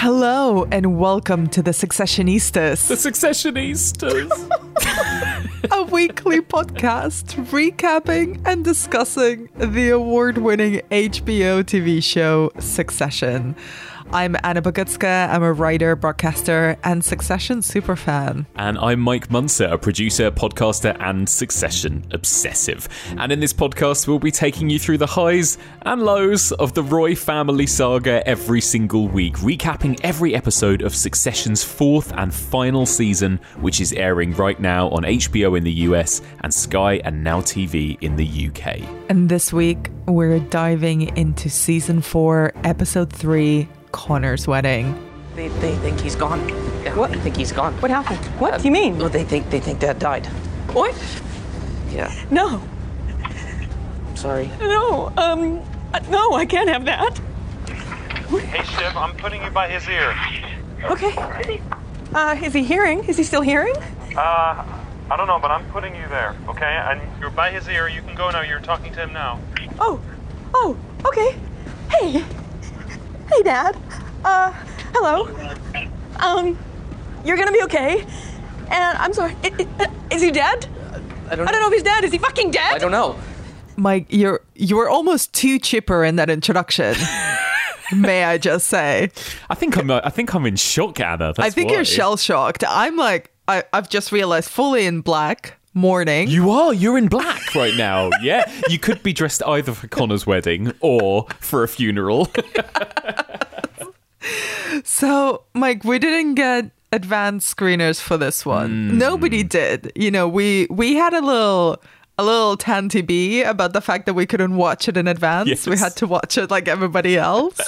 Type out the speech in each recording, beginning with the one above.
Hello and welcome to the Successionistas. The Successionistas. a weekly podcast recapping and discussing the award winning HBO TV show Succession. I'm Anna Bogutskaya. I'm a writer, broadcaster, and Succession superfan. And I'm Mike Muncer, a producer, podcaster, and Succession obsessive. And in this podcast, we'll be taking you through the highs and lows of the Roy family saga every single week, recapping every episode of Succession's fourth and final season, which is airing right now on HBO in the US and Sky and Now TV in the UK. And this week, we're diving into season four, episode three Connor's wedding. They, they think he's gone. Yeah, What? They think he's gone. What happened? What do you mean? Well, they think they think Dad died. What? Yeah, No, I'm sorry. no, um, uh, no, I can't have that. Hey, Shiv, I'm putting you by his ear. Okay. Uh, is he hearing? Is he still hearing? Uh, I don't know, but I'm putting you there, okay? And you're by his ear. You can go now. You're talking to him now. Oh, oh, okay. Hey, hey, Dad. Uh, hello. Um, you're gonna be okay. And I'm sorry. i- i- uh, Is he dead? I don't. I don't know if he's dead. Is he fucking dead? I don't know. Mike, you're you were almost too chipper in that introduction. May I just say? I think I'm. uh, I think I'm in shock, Anna. That's I think why. you're shell shocked. I'm like, I, I've just realized fully in black mourning. You are. You're in black right now. Yeah. You could be dressed either for Connor's wedding or for a funeral. So, Mike, we didn't get advanced screeners for this one. Hmm. Nobody did. You know, we we had a little a little tanty bee about the fact that we couldn't watch it in advance. We had to watch it like everybody else.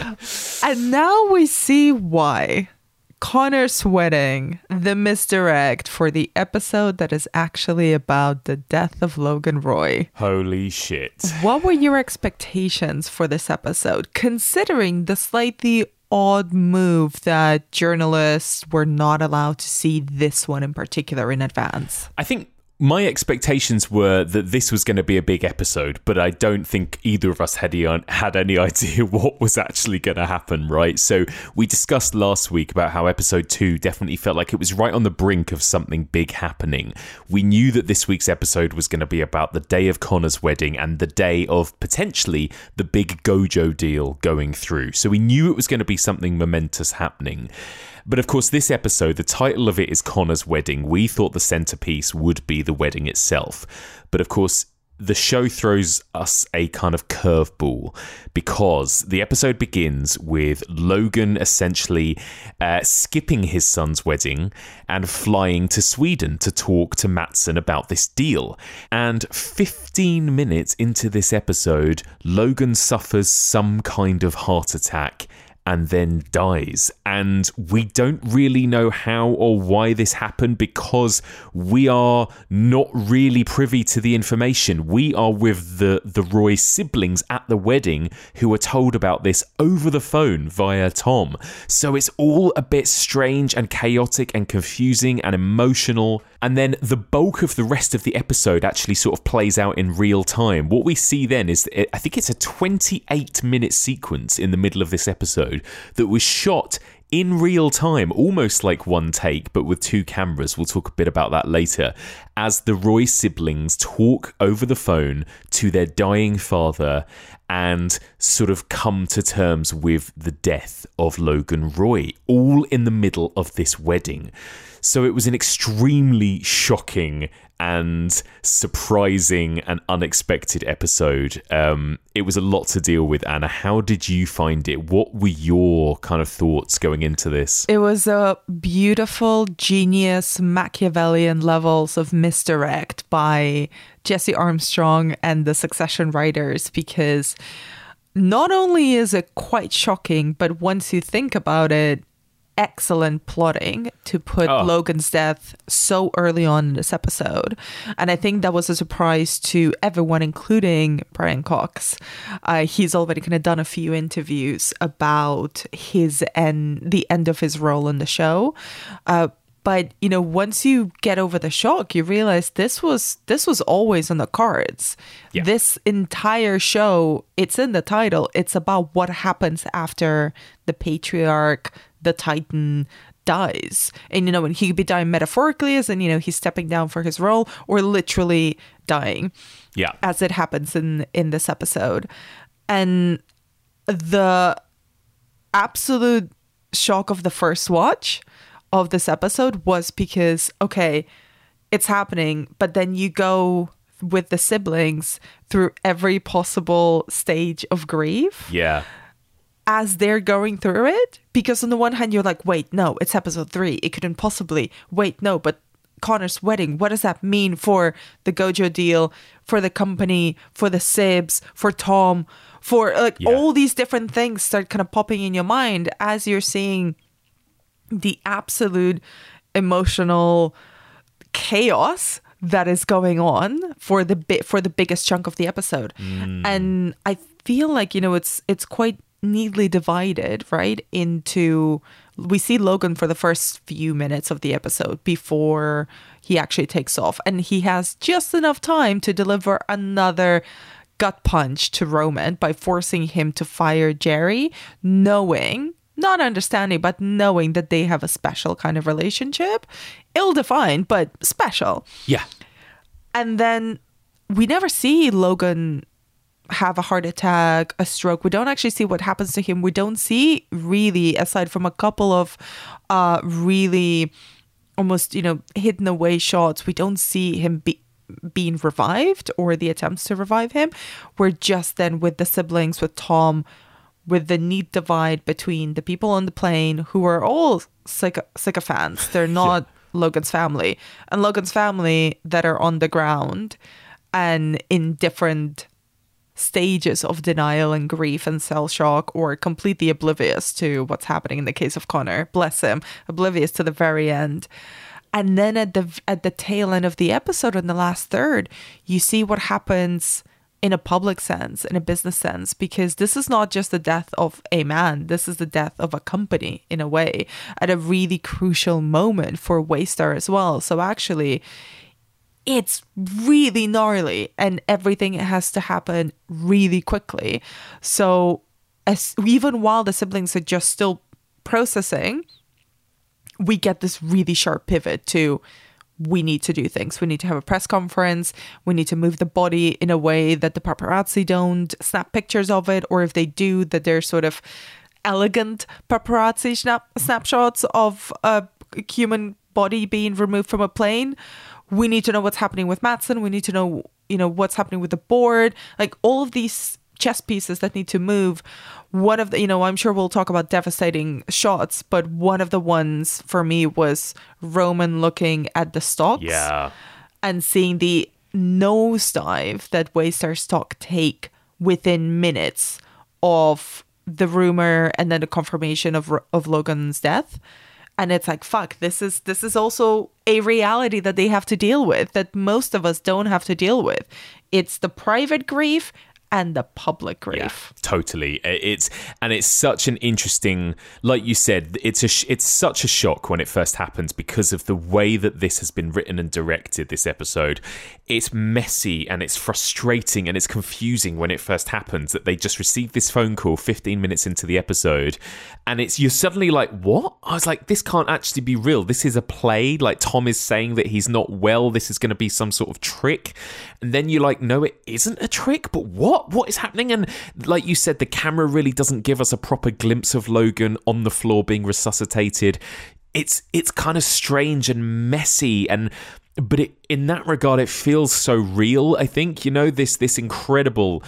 and now we see why. Connor's wedding, the misdirect for the episode that is actually about the death of Logan Roy. Holy shit. What were your expectations for this episode, considering the slightly odd move that journalists were not allowed to see this one in particular in advance? I think my expectations were that this was going to be a big episode, but I don't think either of us had any, had any idea what was actually going to happen, right? So we discussed last week about how episode two definitely felt like it was right on the brink of something big happening. We knew that this week's episode was going to be about the day of Connor's wedding and the day of potentially the big Gojo deal going through. So we knew it was going to be something momentous happening. But of course, this episode, the title of it is Connor's Wedding. We thought the centerpiece would be the wedding itself. But of course, the show throws us a kind of curveball because the episode begins with Logan essentially uh, skipping his son's wedding and flying to Sweden to talk to Matsson about this deal. And 15 minutes into this episode, Logan suffers some kind of heart attack and then dies. And we don't really know how or why this happened because we are not really privy to the information. We are with the, the Roy siblings at the wedding who were told about this over the phone via Tom. So it's all a bit strange and chaotic and confusing and emotional. And then the bulk of the rest of the episode actually sort of plays out in real time. What we see then is, I think it's a 28 minute sequence in the middle of this episode that was shot in real time, almost like one take, but with two cameras. We'll talk a bit about that later. As the Roy siblings talk over the phone to their dying father and sort of come to terms with the death of Logan Roy, all in the middle of this wedding. So it was an extremely shocking and surprising and unexpected episode. Um, it was a lot to deal with, Anna. How did you find it? What were your kind of thoughts going into this? It was a beautiful, genius, Machiavellian levels of misdirect by Jesse Armstrong and the Succession writers because not only is it quite shocking, but once you think about it, excellent plotting to put Oh. Logan's death so early on in this episode. And I think that was a surprise to everyone, including Brian Cox. Uh, he's already kind of done a few interviews about his and the end of his role in the show. Uh, But you know, once you get over the shock, you realize this was this was always on the cards. Yeah. This entire show, it's in the title. It's about what happens after the patriarch, the titan dies. And you know, and he could be dying metaphorically as in, you know, he's stepping down for his role, or literally dying Yeah. as it happens in in this episode and the absolute shock of the first watch of this episode was because okay it's happening but then you go with the siblings through every possible stage of grief Yeah. as they're going through it because on the one hand you're like wait no it's episode 3 it couldn't possibly wait no but Connor's wedding what does that mean for the Gojo deal for the company for the Sibs for Tom for like Yeah. all these different things start kind of popping in your mind as you're seeing the absolute emotional chaos that is going on for the bit for the biggest chunk of the episode. Mm. And i feel like you know it's it's quite neatly divided right into we see logan for the first few minutes of the episode before he actually takes off. And he has just enough time to deliver another gut punch to roman by forcing him to fire gerri knowing not understanding, but knowing that they have a special kind of relationship, ill defined, but special. Yeah. And then we never see Logan have a heart attack, a stroke. We don't actually see what happens to him. We don't see really, aside from a couple of uh, really almost, you know, hidden away shots, we don't see him be being revived or the attempts to revive him. We're just then with the siblings, with Tom, with the neat divide between the people on the plane who are all syco- sycophants. They're not Logan's family. And Logan's family that are on the ground and in different stages of denial and grief and cell shock or completely oblivious to what's happening in the case of Connor. Bless him. Oblivious to the very end. And then at the at the tail end of the episode in the last third, you see what happens in a public sense, in a business sense, because this is not just the death of a man, this is the death of a company in a way, at a really crucial moment for Waystar as well. So actually, it's really gnarly and everything has to happen really quickly. So as even while the siblings are just still processing, we get this really sharp pivot to we need to do things. We need to have a press conference. We need to move the body in a way that the paparazzi don't snap pictures of it, or if they do, that they're sort of elegant paparazzi snap- snapshots of a human body being removed from a plane. We need to know what's happening with Matsson. We need to know, you know, what's happening with the board. Like all of these chess pieces that need to move. One of the, you know, I'm sure we'll talk about devastating shots, but one of the ones for me was Roman looking at the stocks Yeah. and seeing the nosedive that Waystar stock take within minutes of the rumor and then the confirmation of of Logan's death. And it's like, fuck, this is this is also a reality that they have to deal with that most of us don't have to deal with. It's the private grief and the public grief. Totally. It's and it's such an interesting, like you said, it's a sh- it's such a shock when it first happens because of the way that this has been written and directed. This episode, it's messy and it's frustrating and it's confusing when it first happens that they just received this phone call 15 minutes into the episode, and it's you're suddenly like, what? I was like, this can't actually be real. This is a play. Like Tom is saying that he's not well. This is going to be some sort of trick, and then you're like, no, it isn't a trick. But what? What is happening? And like you said, the camera really doesn't give us a proper glimpse of Logan on the floor being resuscitated. It's it's kind of strange and messy and but it, in that regard it feels so real i think you know this this incredible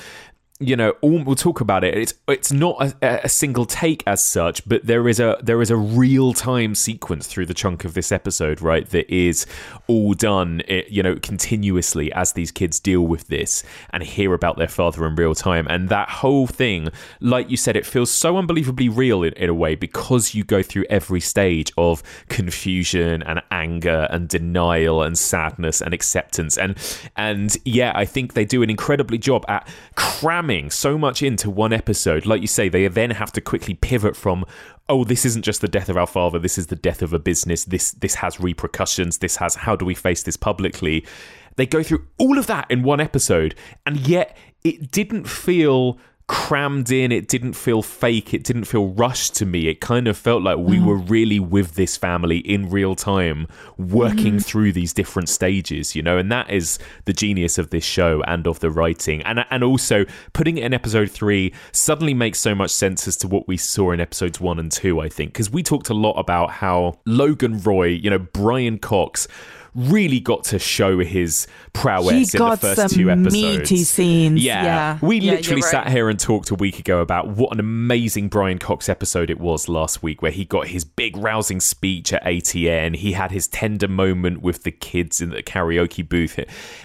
you know all, we'll talk about it. It's it's not a, a single take as such but there is a there is a real time sequence through the chunk of this episode right that is all done eh, you know continuously as these kids deal with this and hear about their father in real time. And that whole thing like you said it feels so unbelievably real in, in a way because you go through every stage of confusion and anger and denial and sadness and acceptance. And and yeah i think they do an incredibly job at cramming cramming so much into one episode. Like you say, they then have to quickly pivot from, oh, this isn't just the death of our father. This is the death of a business. This this has repercussions. This has how do we face this publicly? They go through all of that in one episode, and yet it didn't feel crammed in. It didn't feel fake. It didn't feel rushed to me. It kind of felt like we were mm-hmm. really with this family in real time, working mm-hmm. through these different stages, you know, and that is the genius of this show and of the writing. And and also putting it in episode three suddenly makes so much sense as to what we saw in episodes one and two, I think. Because we talked a lot about how Logan Roy, you know, Brian Cox really got to show his prowess He in the first some two episodes. meaty scenes. Yeah. Yeah. We Yeah, literally you're sat here and talked a week ago about what an amazing Brian Cox episode it was last week, where he got his big rousing speech at ATN. He had his tender moment with the kids in the karaoke booth.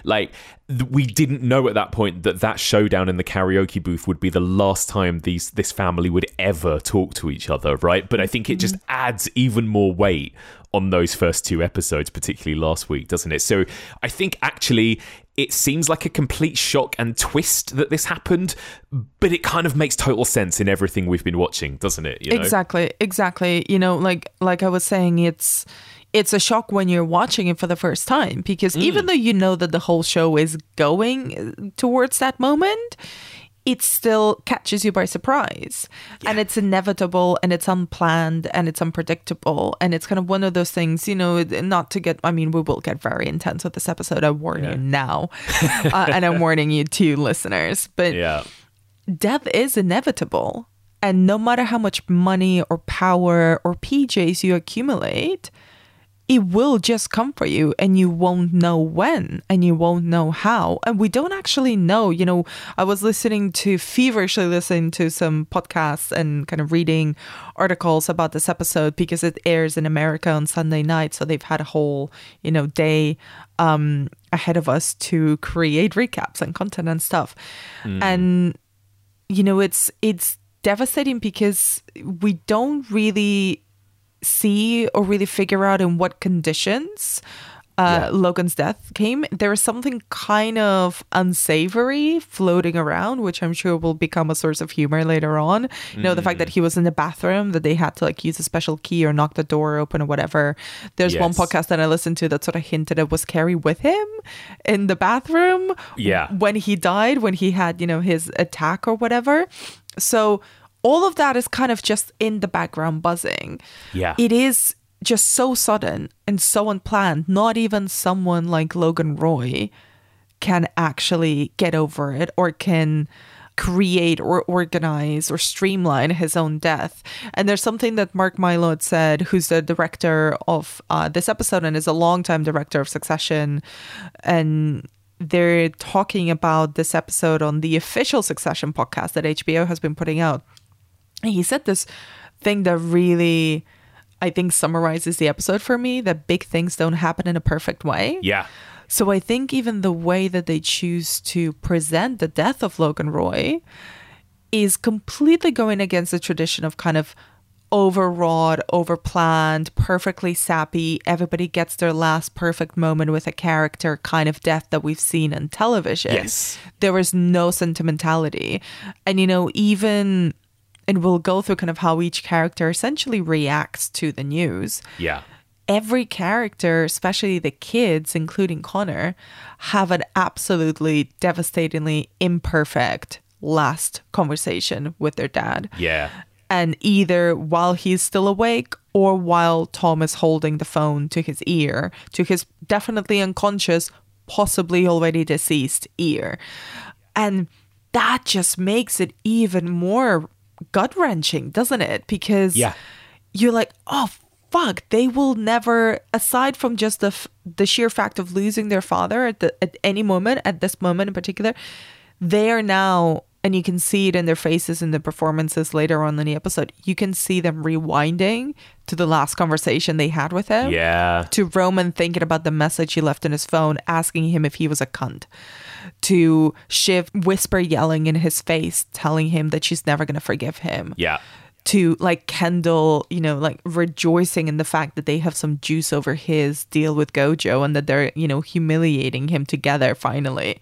Like, we didn't know at that point that that showdown in the karaoke booth would be the last time these this family would ever talk to each other, right? But I think it just mm-hmm. adds even more weight on those first two episodes, particularly last week, doesn't it? So I think actually it seems like a complete shock and twist that this happened, but it kind of makes total sense in everything we've been watching, doesn't it? You know? Exactly, exactly. You know, like like I was saying, it's it's a shock when you're watching it for the first time because mm. even though you know that the whole show is going towards that moment, it still catches you by surprise. And it's inevitable and it's unplanned and it's unpredictable. And it's kind of one of those things, you know, not to get, I mean, we will get very intense with this episode. I warn you now. uh, and I'm warning you too, listeners. But Yeah. death is inevitable. And no matter how much money or power or PJs you accumulate, it will just come for you and you won't know when and you won't know how. And we don't actually know. You know, I was listening to feverishly listening to some podcasts and kind of reading articles about this episode because it airs in America on Sunday night. So they've had a whole, you know, day um ahead of us to create recaps and content and stuff. And you know it's it's devastating because we don't really see or really figure out in what conditions uh, Logan's death came. There is something kind of unsavory floating around, which I'm sure will become a source of humor later on. You know, the fact that he was in the bathroom, that they had to like use a special key or knock the door open or whatever. There's one podcast that I listened to that sort of hinted it was Kerry with him in the bathroom Yeah. when he died, when he had, you know, his attack or whatever. So all of that is kind of just in the background buzzing. Yeah. It is just so sudden and so unplanned. Not even someone like Logan Roy can actually get over it or can create or organize or streamline his own death. And there's something that Mark Mylod had said, who's the director of uh, this episode and is a longtime director of Succession. And they're talking about this episode on the official Succession podcast that HBO has been putting out. And he said this thing that really, I think, summarizes the episode for me that big things don't happen in a perfect way. Yeah. So I think even the way that they choose to present the death of Logan Roy is completely going against the tradition of kind of overwrought, overplanned, perfectly sappy, everybody gets their last perfect moment with a character kind of death that we've seen on television. Yes. There was no sentimentality. And you know, even and we'll go through kind of how each character essentially reacts to the news Yeah. every character, especially the kids, including Connor, have an absolutely devastatingly imperfect last conversation with their dad. Yeah. And either while he's still awake or while Tom is holding the phone to his ear, to his definitely unconscious, possibly already deceased ear. And that just makes it even more gut wrenching, doesn't it? Because Yeah. you're like, oh fuck, they will never. Aside from just the f- the sheer fact of losing their father at the at any moment, at this moment in particular, they are now. And you can see it in their faces in the performances later on in the episode. You can see them rewinding to the last conversation they had with him Yeah. to Roman thinking about the message he left on his phone, asking him if he was a cunt, to Shiv whisper yelling in his face, telling him that she's never going to forgive him, Yeah. to like Kendall, you know, like rejoicing in the fact that they have some juice over his deal with Gojo and that they're, you know, humiliating him together finally.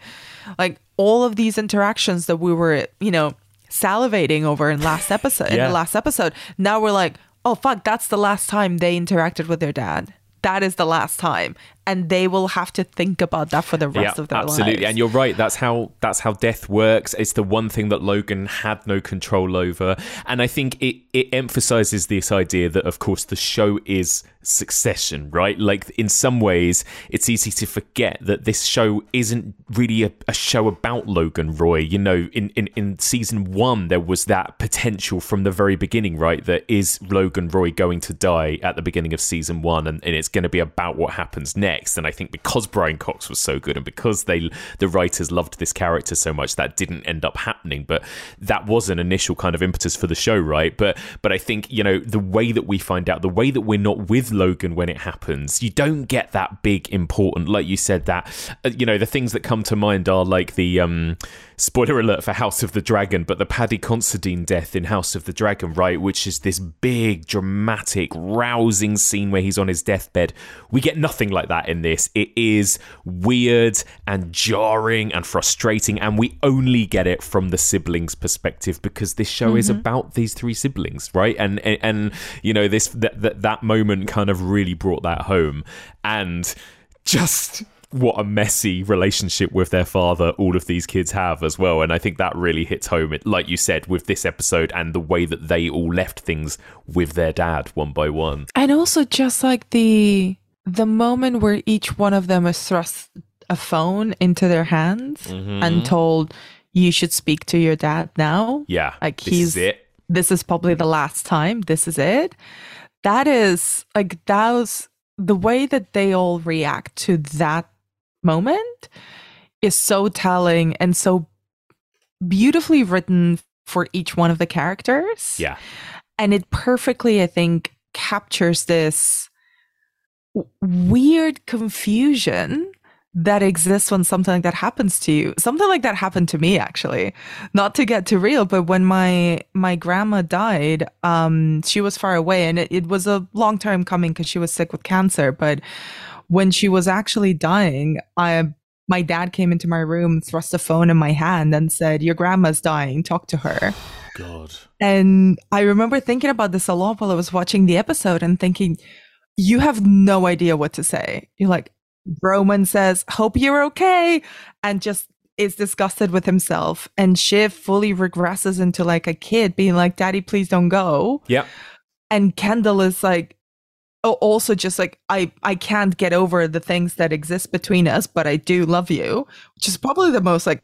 Like all of these interactions that we were, you know, salivating over in last episode in the last episode. Now we're like, oh fuck, that's the last time they interacted with their dad. That is the last time, and they will have to think about that for the rest of their lives. absolutely. And you're right. That's how that's how death works. It's the one thing that Logan had no control over, and I think it it emphasizes this idea that, of course, the show is succession, right? Like in some ways, it's easy to forget that this show isn't really a, a show about Logan Roy. You know, in, in in season one, there was that potential from the very beginning, right? That is Logan Roy going to die at the beginning of season one, and, and it's going to be about what happens next. And I think because Brian Cox was so good, and because they the writers loved this character so much, that didn't end up happening. But that was an initial kind of impetus for the show, right? But but I think you know the way that we find out, the way that we're not with Logan when it happens, you don't get that big important, like you said. That uh, you know the things that come to mind are like the um spoiler alert for House of the Dragon, but the Paddy Considine death in House of the Dragon, right? Which is this big, dramatic, rousing scene where he's on his deathbed. We get nothing like that in this. It is weird and jarring and frustrating, and we only get it from the siblings' perspective because this show is mm-hmm. about these three siblings, right? And and, and you know this that, that that moment kind of really brought that home, and just what a messy relationship with their father all of these kids have as well. And i think that really hits home it like you said with this episode and the way that they all left things with their dad one by one. And also just like the the moment where each one of them is thrust a phone into their hands Mm-hmm. and told you should speak to your dad now. Yeah like this he's is it. this is probably the last time. This is it. That is like that was the way that they all react to that moment is so telling and so beautifully written for each one of the characters. Yeah. And it perfectly i think captures this weird confusion that exists when something like that happens to you something like that happened to me actually. Not to get too real but when my my grandma died um she was far away and it, it was a long time coming because she was sick with cancer but when she was actually dying i my dad came into my room thrust a phone in my hand and said your grandma's dying talk to her god and I remember thinking about this a lot while I was watching the episode and thinking, you have no idea what to say. You're like, Roman says, Hope you're okay. And just is disgusted with himself. And Shiv fully regresses into like a kid being like, Daddy, please don't go. yep And Kendall is like, also just like, I, I can't get over the things that exist between us, but I do love you, which is probably the most like,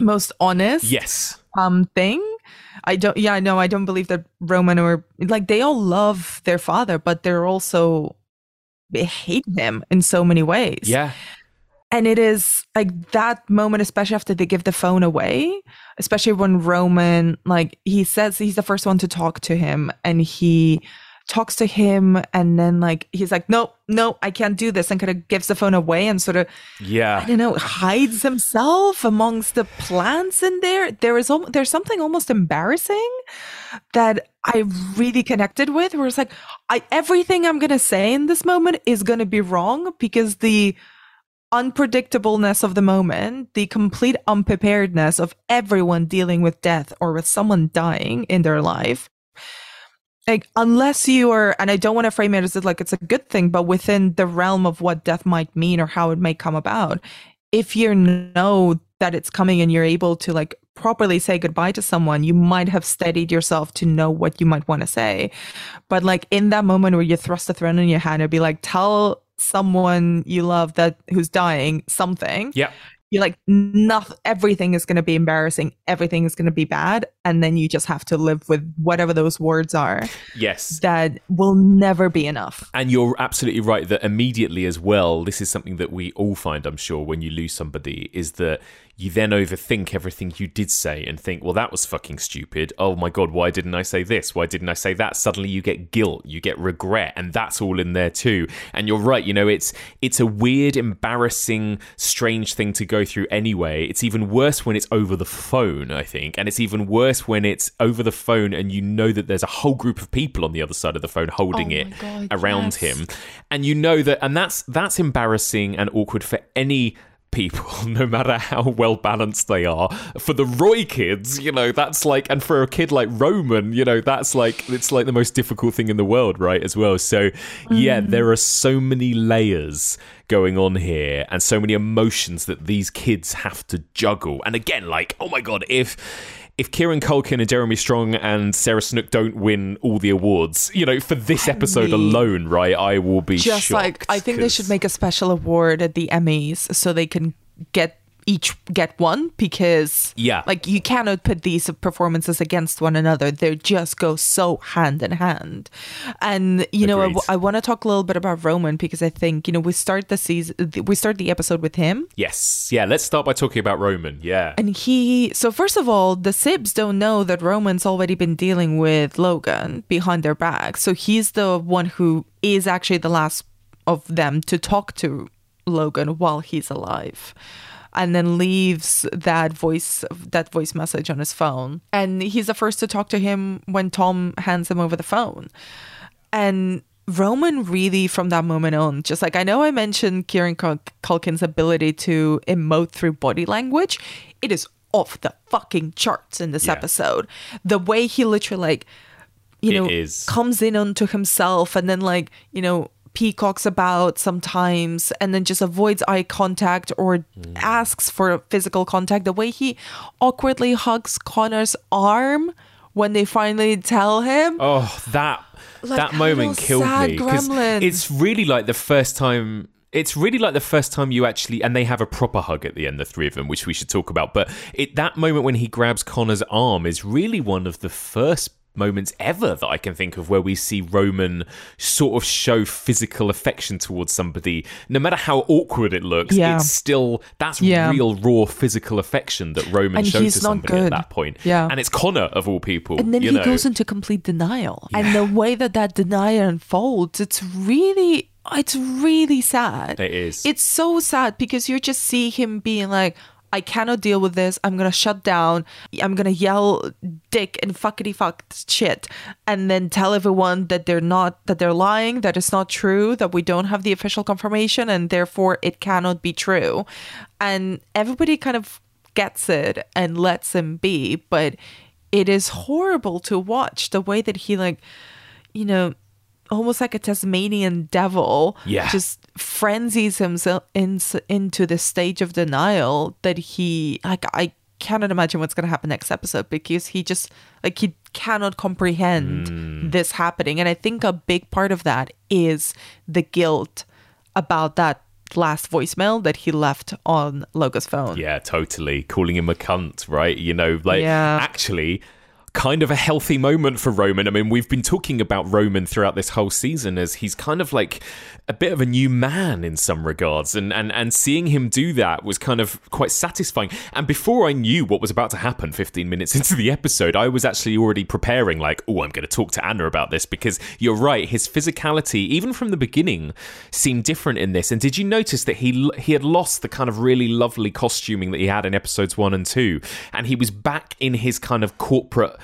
most honest yes um thing. I don't yeah, I know I don't believe that Roman or like they all love their father, but they're also they hate him in so many ways. yeah And it is like that moment, especially after they give the phone away, especially when Roman like he says he's the first one to talk to him and he talks to him and then like he's like, No, no, I can't do this and kind of gives the phone away and sort of yeah I don't know, hides himself amongst the plants in there. There is there's something almost embarrassing that I really connected with. Where it's like, I everything I'm gonna say in this moment is gonna be wrong because the unpredictableness of the moment, the complete unpreparedness of everyone dealing with death or with someone dying in their life. Like, unless you are, and I don't want to frame it as like it's a good thing, but within the realm of what death might mean or how it may come about, if you know that it's coming and you're able to like properly say goodbye to someone, you might have steadied yourself to know what you might want to say. But like in that moment where you thrust a thread in your hand, it'd be like, tell someone you love that who's dying something. yep You're like, nothing, everything is going to be embarrassing. Everything is going to be bad. And then you just have to live with whatever those words are yes that will never be enough. And you're absolutely right that immediately as well, this is something that we all find, I'm sure, when you lose somebody, is that you then overthink everything you did say and think, well, that was fucking stupid. Oh my God, why didn't I say this? Why didn't I say that? Suddenly you get guilt, you get regret, and that's all in there too. And you're right, you know, it's it's a weird, embarrassing, strange thing to go through anyway. It's even worse when it's over the phone, I think. And it's even worse when it's over the phone and you know that there's a whole group of people on the other side of the phone holding Oh it God, around yes. him and you know that and that's that's embarrassing and awkward for any people, no matter how well balanced they are. For the Roy kids, you know, that's like, and for a kid like Roman, you know, that's like, it's like the most difficult thing in the world, right? As well. So, yeah, mm. there are so many layers going on here and so many emotions that these kids have to juggle. And again, like, oh my God, if if Kieran Culkin and Jeremy Strong and Sarah Snook don't win all the awards, you know, for this episode alone, right, I will be just shocked, like I think they should make a special award at the Emmys so they can get each get one because Yeah. like you cannot put these performances against one another they just go so hand in hand and you know Agreed. I, want to talk a little bit about roman because i think you know we start the season we start the episode with him Yes, yeah. Let's start by talking about Roman. Yeah, and he, so first of all, the Sibs don't know that Roman's already been dealing with Logan behind their back. So he's the one who is actually the last of them to talk to Logan while he's alive. And then leaves that voice that voice message on his phone. And he's the first to talk to him when Tom hands him over the phone. And Roman really, from that moment on, just like I know I mentioned Kieran Cul- Culkin's ability to emote through body language, it is off the fucking charts in this Yeah. episode. The way he literally, like, you know, comes in onto himself and then, like, you know, peacocks about sometimes and then just avoids eye contact or Mm. asks for physical contact. The way he awkwardly hugs Connor's arm when they finally tell him. Oh, that Like that moment killed me because it's really like the first time. It's really like the first time you actually, and they have a proper hug at the end, the three of them, which we should talk about. But it that moment when he grabs Connor's arm is really one of the first moments ever that I can think of where we see Roman sort of show physical affection towards somebody, no matter how awkward it looks. Yeah. It's still that's Yeah. real raw physical affection that Roman And shows to somebody at that point. Yeah. and it's Connor of all people. And then he know. goes into complete denial. And the way that that denial unfolds, it's really, it's really sad. It is. It's so sad because you just see him being like, I cannot deal with this. I'm gonna shut down. I'm gonna yell dick and fuckity fuck shit, and then tell everyone that they're not that they're lying, that it's not true, that we don't have the official confirmation, and therefore it cannot be true. And everybody kind of gets it and lets him be, but it is horrible to watch the way that he like, you know, almost like a Tasmanian devil, Yeah. just frenzies himself in, into the stage of denial that he like I cannot imagine what's going to happen next episode because he just like he cannot comprehend Hmm. this happening and I think a big part of that is the guilt about that last voicemail that he left on Logan's phone. Yeah, totally. Calling him a cunt, right? You know, like Yeah. actually kind of a healthy moment for Roman. I mean, we've been talking about Roman throughout this whole season as he's kind of like a bit of a new man in some regards and and and seeing him do that was kind of quite satisfying. And before I knew what was about to happen 15 minutes into the episode, I was actually already preparing like, "Oh, I'm going to talk to Anna about this because you're right, his physicality even from the beginning seemed different in this." And did you notice that he he had lost the kind of really lovely costuming that he had in episodes 1 and 2 and he was back in his kind of corporate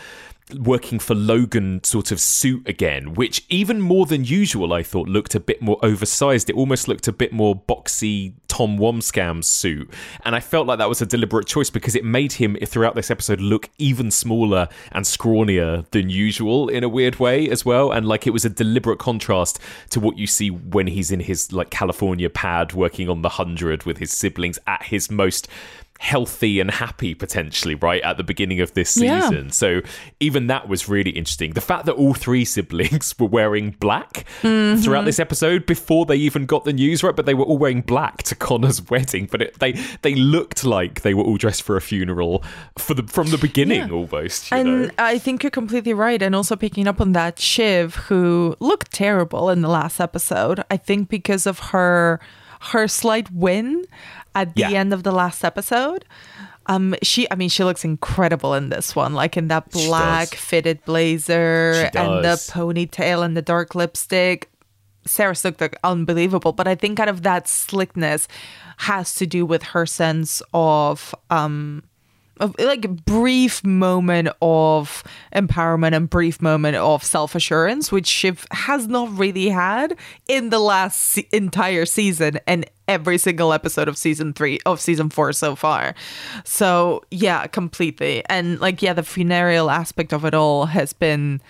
working for Logan sort of suit again, which even more than usual, I thought looked a bit more oversized. It almost looked a bit more boxy Tom Wambsgans' suit. And I felt like that was a deliberate choice because it made him, throughout this episode, look even smaller and scrawnier than usual in a weird way as well. And like it was a deliberate contrast to what you see when he's in his like California pad working on the hundred with his siblings at his most healthy and happy potentially right at the beginning of this Yeah. season so even that was really interesting the fact that all three siblings were wearing black Mm-hmm. throughout this episode before they even got the news right but they were all wearing black to connor's wedding but it, they they looked like they were all dressed for a funeral for the from the beginning Yeah. almost you And know I think you're completely right. And also picking up on that, Shiv, who looked terrible in the last episode, I think because of her her slight win at the Yeah. end of the last episode. Um, she, I mean, she looks incredible in this one, like in that black fitted blazer and the ponytail and the dark lipstick. Sarah looked like unbelievable, but I think kind of that slickness has to do with her sense of um a like brief moment of empowerment and brief moment of self assurance, which Shiv has not really had in the last se- entire season and every single episode of season three of season four so far. So yeah, completely. And like yeah, the funereal aspect of it all has been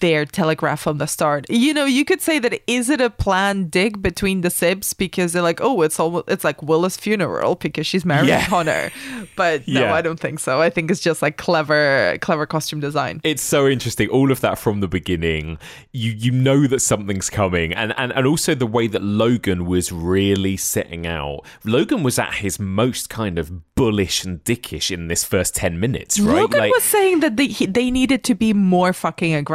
their telegraph from the start. You know, you could say that is it a planned dig between the Sibs because they're like, oh, it's all it's like Willa's funeral because she's marrying Yeah. Connor. But no, Yeah. I don't think so. I think it's just like clever, clever costume design. It's so interesting. All of that from the beginning. You you know that something's coming, and and and also the way that Logan was really setting out. Logan was at his most kind of bullish and dickish in this first ten minutes, right? Logan was saying that they he, they needed to be more fucking aggressive.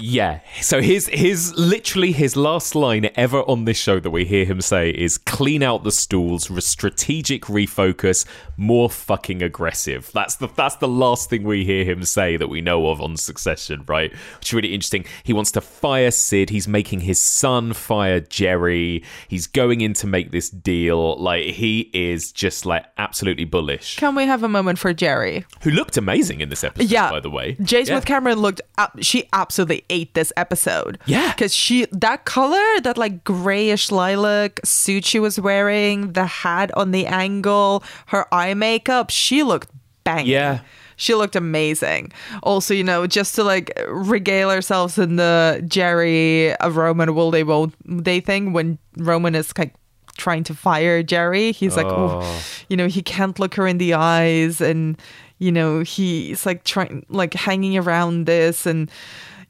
Yeah. So his his literally his last line ever on this show that we hear him say is clean out the stools, re- strategic refocus, more fucking aggressive. That's the that's the last thing we hear him say that we know of on Succession, right? Which is really interesting. He wants to fire Cyd. He's making his son fire Gerri. He's going in to make this deal. Like he is just like absolutely bullish. Can we have a moment for Gerri? Who looked amazing in this episode, Yeah. by the way. Jace Yeah. Smith-Cameron looked up. She absolutely ate this episode. Yeah. Because she, that color, that like grayish lilac suit she was wearing, the hat on the angle, her eye makeup, she looked banging. Yeah. She looked amazing. Also, you know, just to like regale ourselves in the Gerri a Roman will they won't they thing when Roman is like trying to fire Gerri. He's like, oh. you know, he can't look her in the eyes and you know, he's like trying like hanging around this and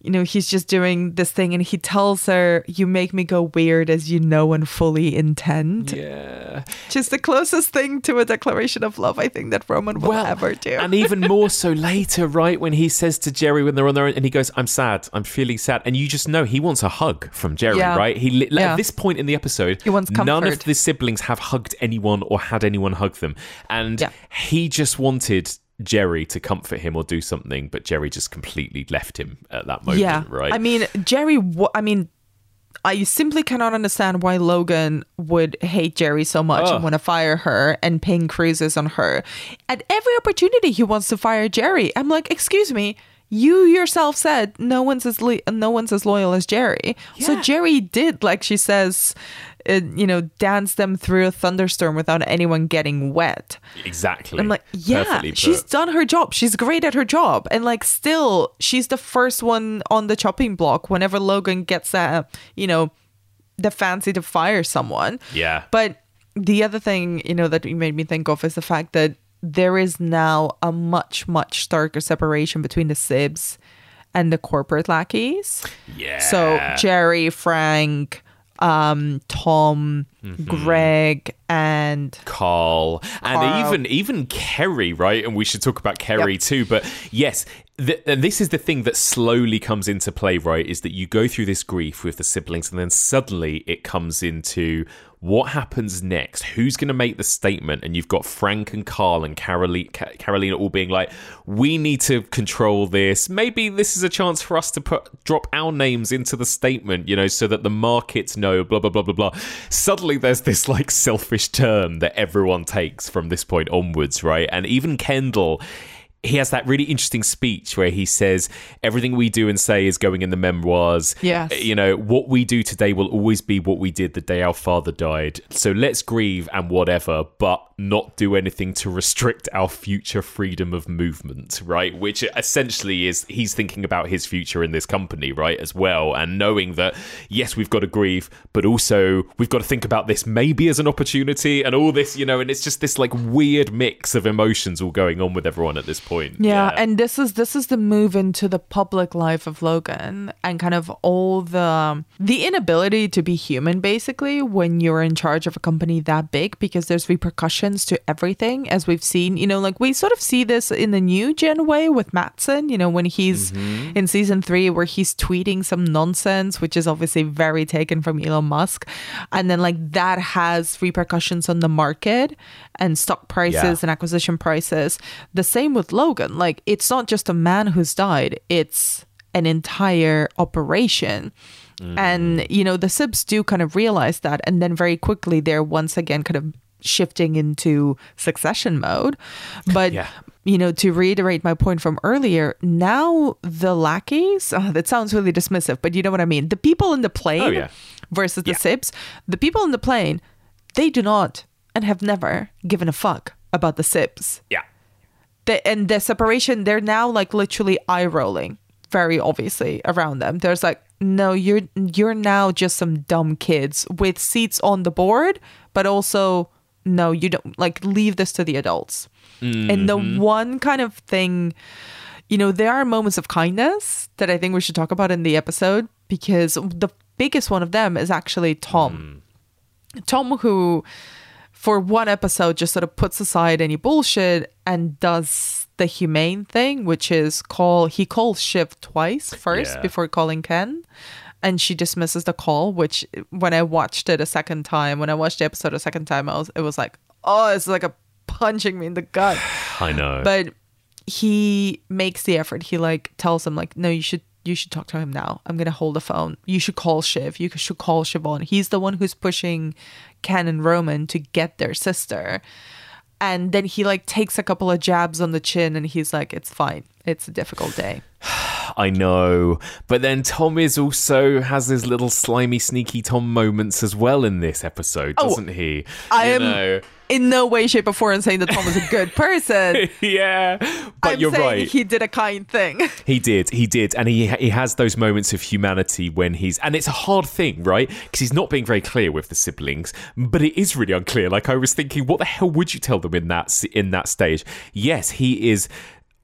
you know, he's just doing this thing and he tells her, You make me go weird as you know and fully intend. Yeah. Just the closest thing to a declaration of love I think that Roman will ever do. And even more so later, right? When he says to Gerri when they're on their own, and he goes, I'm sad, I'm feeling sad. And you just know he wants a hug from Gerri, Yeah. right? He li- Yeah. At this point in the episode, He wants none of the siblings have hugged anyone or had anyone hug them. And Yeah. he just wanted. Gerri to comfort him or do something, but Gerri just completely left him at that moment, yeah. right? I mean, Gerri, I mean, I simply cannot understand why Logan would hate Gerri so much Ugh. and want to fire her and ping cruises on her. At every opportunity, he wants to fire Gerri. I'm like, excuse me. You yourself said no one's as le- no one's as loyal as Gerri. So Gerri did, like she says, uh, you know, dance them through a thunderstorm without anyone getting wet. exactly. I'm like, yeah, she's done her job. She's great at her job. And like, still, she's the first one on the chopping block whenever Logan gets that, you know, the fancy to fire someone. Yeah. But the other thing, you know, that you made me think of is the fact that there is now a much, much starker separation between the Sibs and the corporate lackeys. yeah. So Gerri, Frank, um, Tom, Mm-hmm. Greg, and Karl, and Karl. even even Kerry, right? And we should talk about Kerry Yep. too. But yes, th- and this is the thing that slowly comes into play, right? Is that you go through this grief with the siblings, and then suddenly it comes into what happens next. Who's going to make the statement? And you've got Frank and Karl and Karolina, Karolina all being like, "We need to control this. Maybe this is a chance for us to put drop our names into the statement, you know, so that the markets know." Blah blah blah blah blah. Suddenly, there's this like selfish turn that everyone takes from this point onwards, right? And even Kendall. He has that really interesting speech where he says, Everything we do and say is going in the memoirs. Yes. You know, what we do today will always be what we did the day our father died. So let's grieve and whatever, but not do anything to restrict our future freedom of movement, right? Which essentially is he's thinking about his future in this company, right, as well. And knowing that, yes, we've got to grieve, but also we've got to think about this maybe as an opportunity and all this, you know, and it's just this like weird mix of emotions all going on with everyone at this point. Yeah, and this is this is the move into the public life of Logan and kind of all the the inability to be human basically when you're in charge of a company that big because there's repercussions to everything as we've seen, you know, like we sort of see this in the new gen way with Matsson, you know, when he's mm-hmm. in season 3 where he's tweeting some nonsense which is obviously very taken from Elon Musk and then like that has repercussions on the market and stock prices Yeah. and acquisition prices. The same with Logan. Like it's not just a man who's died, it's an entire operation. And mm. you know, the Sibs do kind of realize that and then very quickly they're once again kind of shifting into succession mode. But Yeah. you know, to reiterate my point from earlier, now the lackeys, oh, that sounds really dismissive, but you know what I mean. The people in the plane Oh, yeah. versus the Yeah. Sibs, the people in the plane, they do not and have never given a fuck about the Sibs. Yeah. The, and the separation, they're now like literally eye rolling very obviously around them. There's like, no, you're you're now just some dumb kids with seats on the board, but also no, you don't like leave this to the adults. And the mm-hmm. one kind of thing, you know, there are moments of kindness that I think we should talk about in the episode because the biggest one of them is actually Tom. Mm. Tom, who for one episode just sort of puts aside any bullshit and does the humane thing, which is call he calls Shiv twice first Yeah. before calling Ken. And she dismisses the call, which when I watched it a second time, when I watched the episode a second time, I was it was like, oh, it's like a punching me in the gut. I know. but he makes the effort. He like tells him like no you should you should talk to him now. I'm gonna hold the phone. You should call shiv. You should call siobhan. He's the one who's pushing ken and roman to get their sister. And then he like takes a couple of jabs on the chin and he's like it's fine. It's a difficult day I know. But then Tom is also has his little slimy, sneaky Tom moments as well in this episode, oh, doesn't he? Oh, i You am know. in no way shape or form saying that tom is a good person yeah, but I'm you're saying right. he did a kind thing He did, he did, and he he has those moments of humanity when he's, and it's a hard thing, right? Because he's not being very clear with the siblings, but it is really unclear. Like I was thinking, what the hell would you tell them in that in that stage? Yes, he is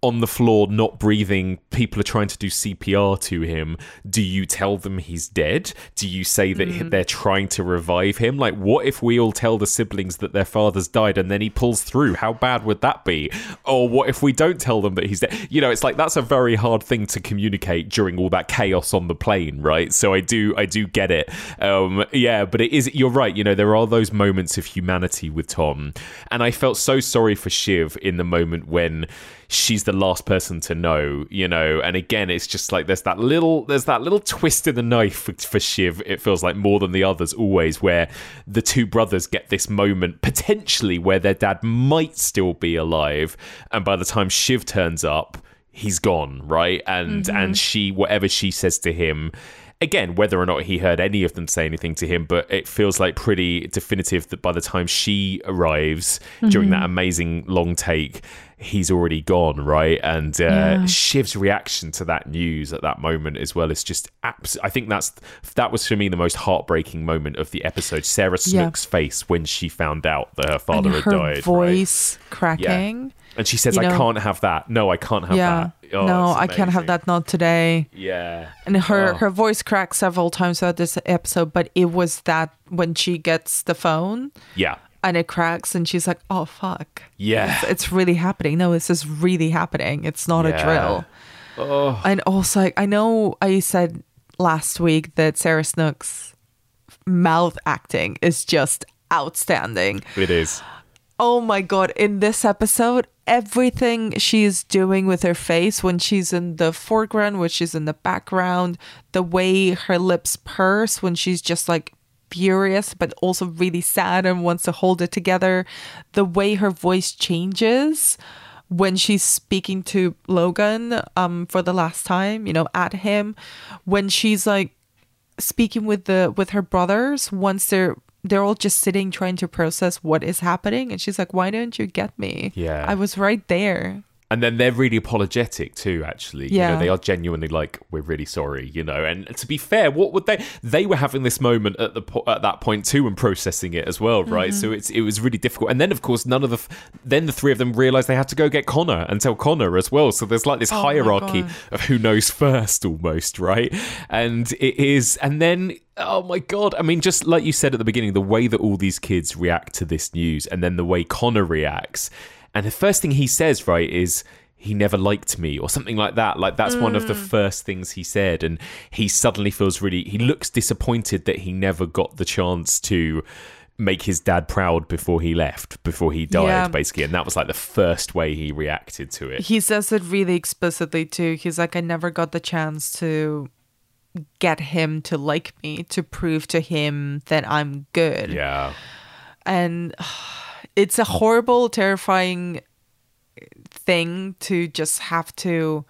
on the floor, not breathing. People are trying to do CPR to him. Do you tell them he's dead? Do you say that Mm. they're trying to revive him? Like, what if we all tell the siblings that their father's died and then he pulls through? How bad would that be? Or what if we don't tell them that he's dead? You know, it's like that's a very hard thing to communicate during all that chaos on the plane, right? So I do, I do get it. Um, yeah, but it is. You're right. You know, there are those moments of humanity with Tom, and I felt so sorry for Shiv in the moment when she's the last person to know, you know. And again, it's just like there's that little there's that little twist in the knife for, for Shiv. It feels like more than the others always, where the two brothers get this moment potentially where their dad might still be alive, and by the time Shiv turns up, he's gone, right? And and mm-hmm. she whatever she says to him. Again, whether or not he heard any of them say anything to him, but it feels like pretty definitive that by the time she arrives during that amazing long take, he's already gone, right? And uh, Yeah. Shiv's reaction to that news at that moment as well is just abs- I think that's that was for me the most heartbreaking moment of the episode. Sarah Yeah. Snook's face when she found out that her father and had her died. right? voice cracking And she says, you "I can't have that. No, I can't have yeah that. Oh, no i can't have that not today Yeah, And her Oh. her voice cracked several times throughout this episode, but it was that when she gets the phone yeah, and it cracks and she's like, "Oh fuck." yeah. It's, it's really happening. No, this is really happening. It's not Yeah. a drill. Oh, And also, like, I know I said last week that Sarah Snook's mouth acting is just outstanding. it is. Oh my god, in this episode, everything she's doing with her face when she's in the foreground, when she's in the background, the way her lips purse when she's just like furious but also really sad and wants to hold it together, the way her voice changes when she's speaking to Logan um for the last time, you know, at him, when she's like speaking with the with her brothers once they're they're all just sitting trying to process what is happening. And she's like why don't you get me? Yeah. i was right there And then they're really apologetic too, actually. You Yeah. know, they are genuinely like, we're really sorry, you know. And to be fair, what would they they were having this moment at the po- at that point too and processing it as well, right? Mm-hmm. So it's it was really difficult. And then of course none of the f- then the three of them realized they had to go get Connor and tell Connor as well. So there's like this Oh hierarchy of who knows first almost, right? And it is and then Oh my god! I mean, just like you said at the beginning, the way that all these kids react to this news, and then the way Connor reacts, and the first thing he says, right, is he never liked me or something like that. Like that's one of the hmm. first things he said, and he suddenly feels really. He looks disappointed that he never got the chance to make his dad proud before he left, before he died, Yeah. basically, and that was like the first way he reacted to it. he says it really explicitly too he's like i never got the chance to get him to like me to prove to him that i'm good yeah, and it's a horrible, terrifying thing to just have to,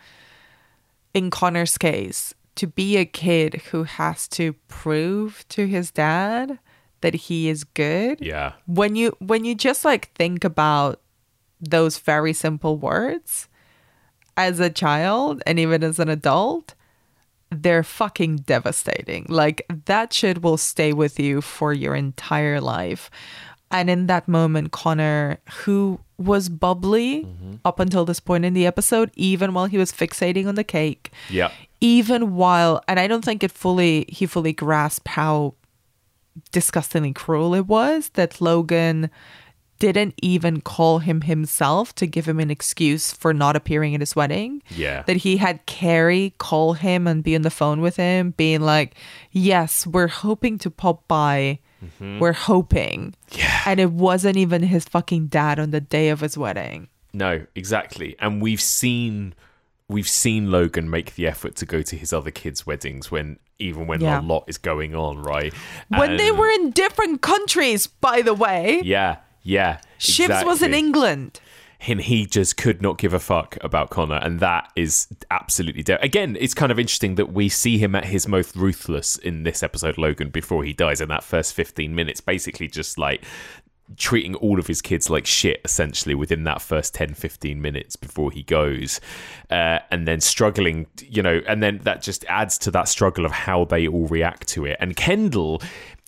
in Connor's case, to be a kid who has to prove to his dad that he is good. Yeah. When you when you just like think about those very simple words as a child and even as an adult, they're fucking devastating. Like that shit will stay with you for your entire life. And in that moment, Connor, who was bubbly mm-hmm. up until this point in the episode, even while he was fixating on the cake, Yeah. even while, and I don't think it fully, he fully grasped how disgustingly cruel it was that Logan didn't even call him himself to give him an excuse for not appearing at his wedding. Yeah. That he had Kerry call him and be on the phone with him, being like, Yes, we're hoping to pop by. Mm-hmm. We're hoping. Yeah. And it wasn't even his fucking dad on the day of his wedding. No, exactly. And we've seen we've seen Logan make the effort to go to his other kids' weddings when even when Yeah. a lot is going on, right? When they were in different countries, by the way. Yeah, yeah. Shivs was in. England. And he just could not give a fuck about Connor, and that is absolutely de- again. It's kind of interesting that we see him at his most ruthless in this episode, Logan, before he dies in that first fifteen minutes, basically just like treating all of his kids like shit essentially within that first 10 15 minutes before he goes uh, and then struggling you know and then that just adds to that struggle of how they all react to it and kendall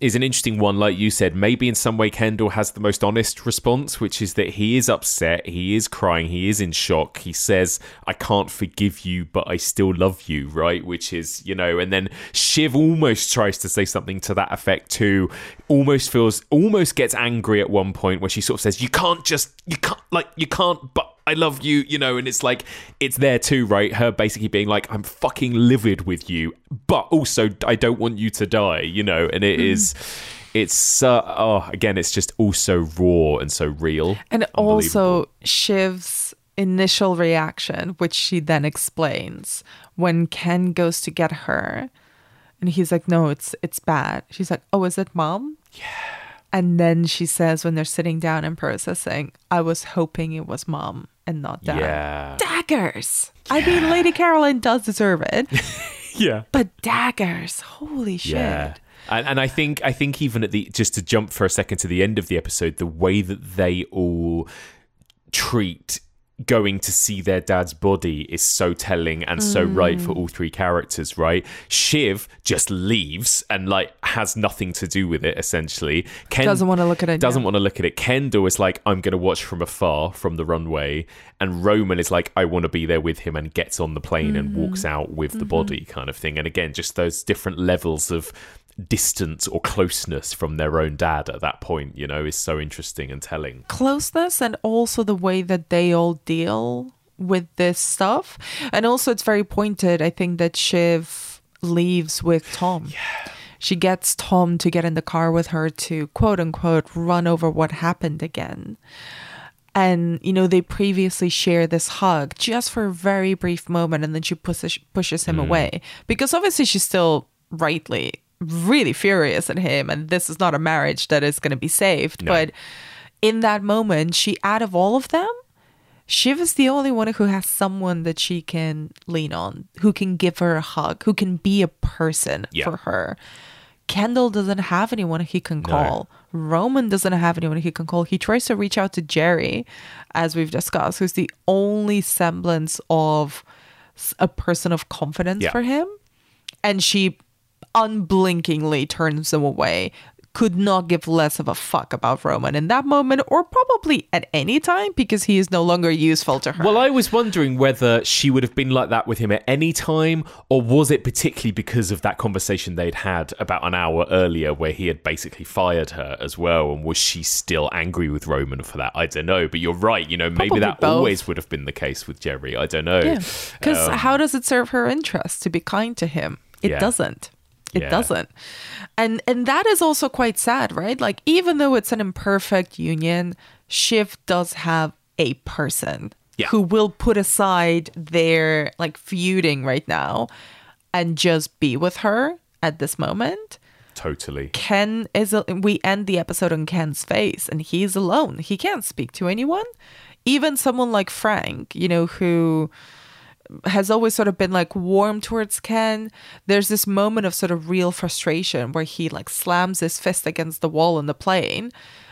is an interesting one like you said. Maybe in some way kendall has the most honest response which is that he is upset he is crying he is in shock. He says i can't forgive you but i still love you right? Which is you know and then shiv almost tries to say something to that effect too. Almost feels almost gets angry at one point where she sort of says you can't just you can't like you can't but I love you, you know, and it's like it's there too, right? Her basically being like, I'm fucking livid with you, but also I don't want you to die, you know, and it is, it's uh, oh, again, it's just also raw and so real, And also Shiv's initial reaction, which she then explains when Ken goes to get her, and he's like, "No, it's it's bad." She's like, "Oh, is it mom?" Yeah. And then she says, when they're sitting down and processing, "I was hoping it was mom and not dad." yeah, Daggers. I mean, Lady Caroline does deserve it, yeah. but daggers. Holy shit. Yeah. And, and I think I think even at the just to jump for a second to the end of the episode, the way that they all treat going to see their dad's body is so telling and so right for mm. all three characters, right? Shiv just leaves and like has nothing to do with it essentially. Ken Doesn't wanna look at it, Doesn't yeah. want to look at it. Kendall is like, I'm gonna watch from afar from the runway, and Roman is like, I want to be there with him and gets on the plane and walks mm. out with the mm-hmm. body kind of thing. And again, just those different levels of distance or closeness from their own dad at that point, you know, is so interesting and telling. closeness and also the way that they all deal with this stuff. And also, it's very pointed. I think that Shiv leaves with Tom. She gets Tom to get in the car with her to quote unquote run over what happened again. And, you know, they previously share this hug just for a very brief moment and then she pushes, pushes him mm. away because obviously she's still rightly really furious at him and this is not a marriage that is going to be saved. But in that moment, she, out of all of them, Shiv is the only one who has someone that she can lean on, who can give her a hug, who can be a person Yeah. for her. Kendall doesn't have anyone he can call. Roman doesn't have anyone he can call. He tries to reach out to Gerri, as we've discussed, who's the only semblance of a person of confidence Yeah. for him. And she unblinkingly turns them away. Could not give less of a fuck about Roman in that moment, or probably at any time, because he is no longer useful to her. Well, I was wondering whether she would have been like that with him at any time, or was it particularly because of that conversation they'd had about an hour earlier where he had basically fired her as well? And was she still angry with Roman for that? I don't know. But you're right. You know, maybe Probably that both. always would have been the case with Gerri. I don't know. Yeah. Because Um, how does it serve her interest to be kind to him? It Yeah. doesn't. It Yeah. doesn't. And and that is also quite sad, right? Like even though it's an imperfect union, Shiv does have a person Yeah. who will put aside their like feuding right now and just be with her at this moment. totally. Ken is a, we end the episode on Ken's face and he's alone. He can't speak to anyone. Even someone like Frank, you know, who has always sort of been like warm towards Ken. There's this moment of sort of real frustration where he like slams his fist against the wall in the plane,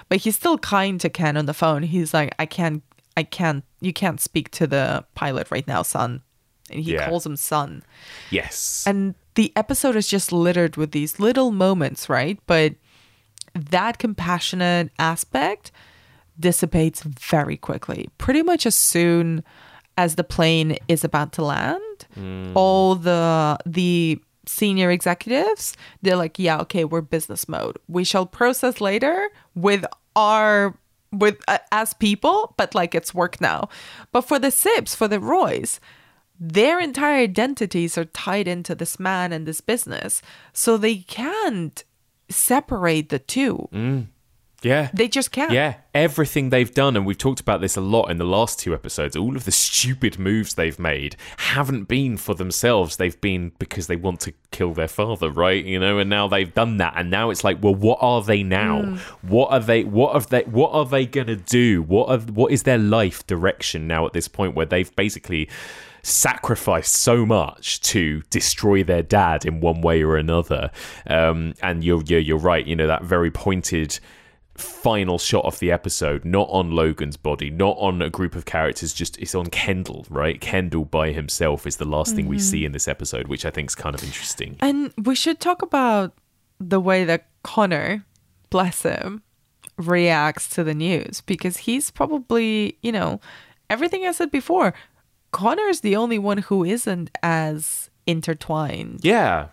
but he's still kind to Ken on the phone. He's like, I can't, I can't, you can't speak to the pilot right now, son. And he Yeah. calls him son. Yes. And the episode is just littered with these little moments, right? But that compassionate aspect dissipates very quickly. Pretty much as soon as the plane is about to land, all the the senior executives, they're like, "Yeah, okay, we're business mode. We shall process later with our with uh, as people, but like it's work now." But for the Sibs, for the Roys, their entire identities are tied into this man and this business. So they can't separate the two. Yeah. They just can't. Yeah, everything they've done, and we've talked about this a lot in the last two episodes, all of the stupid moves they've made haven't been for themselves. They've been because they want to kill their father, right? You know, and now they've done that, and now it's like, well, what are they now? What are they? What are they? What are they gonna do? What are? What is their life direction now at this point where they've basically sacrificed so much to destroy their dad in one way or another? Um, and you're, you're you're right. You know that very pointed final shot of the episode, not on Logan's body, not on a group of characters, just it's on Kendall, right? Kendall by himself is the last thing we see mm-hmm. in this episode, which I think is kind of interesting. And we should talk about the way that Connor, bless him, reacts to the news because he's probably, you know, everything I said before, Connor's the only one who isn't as intertwined Yeah.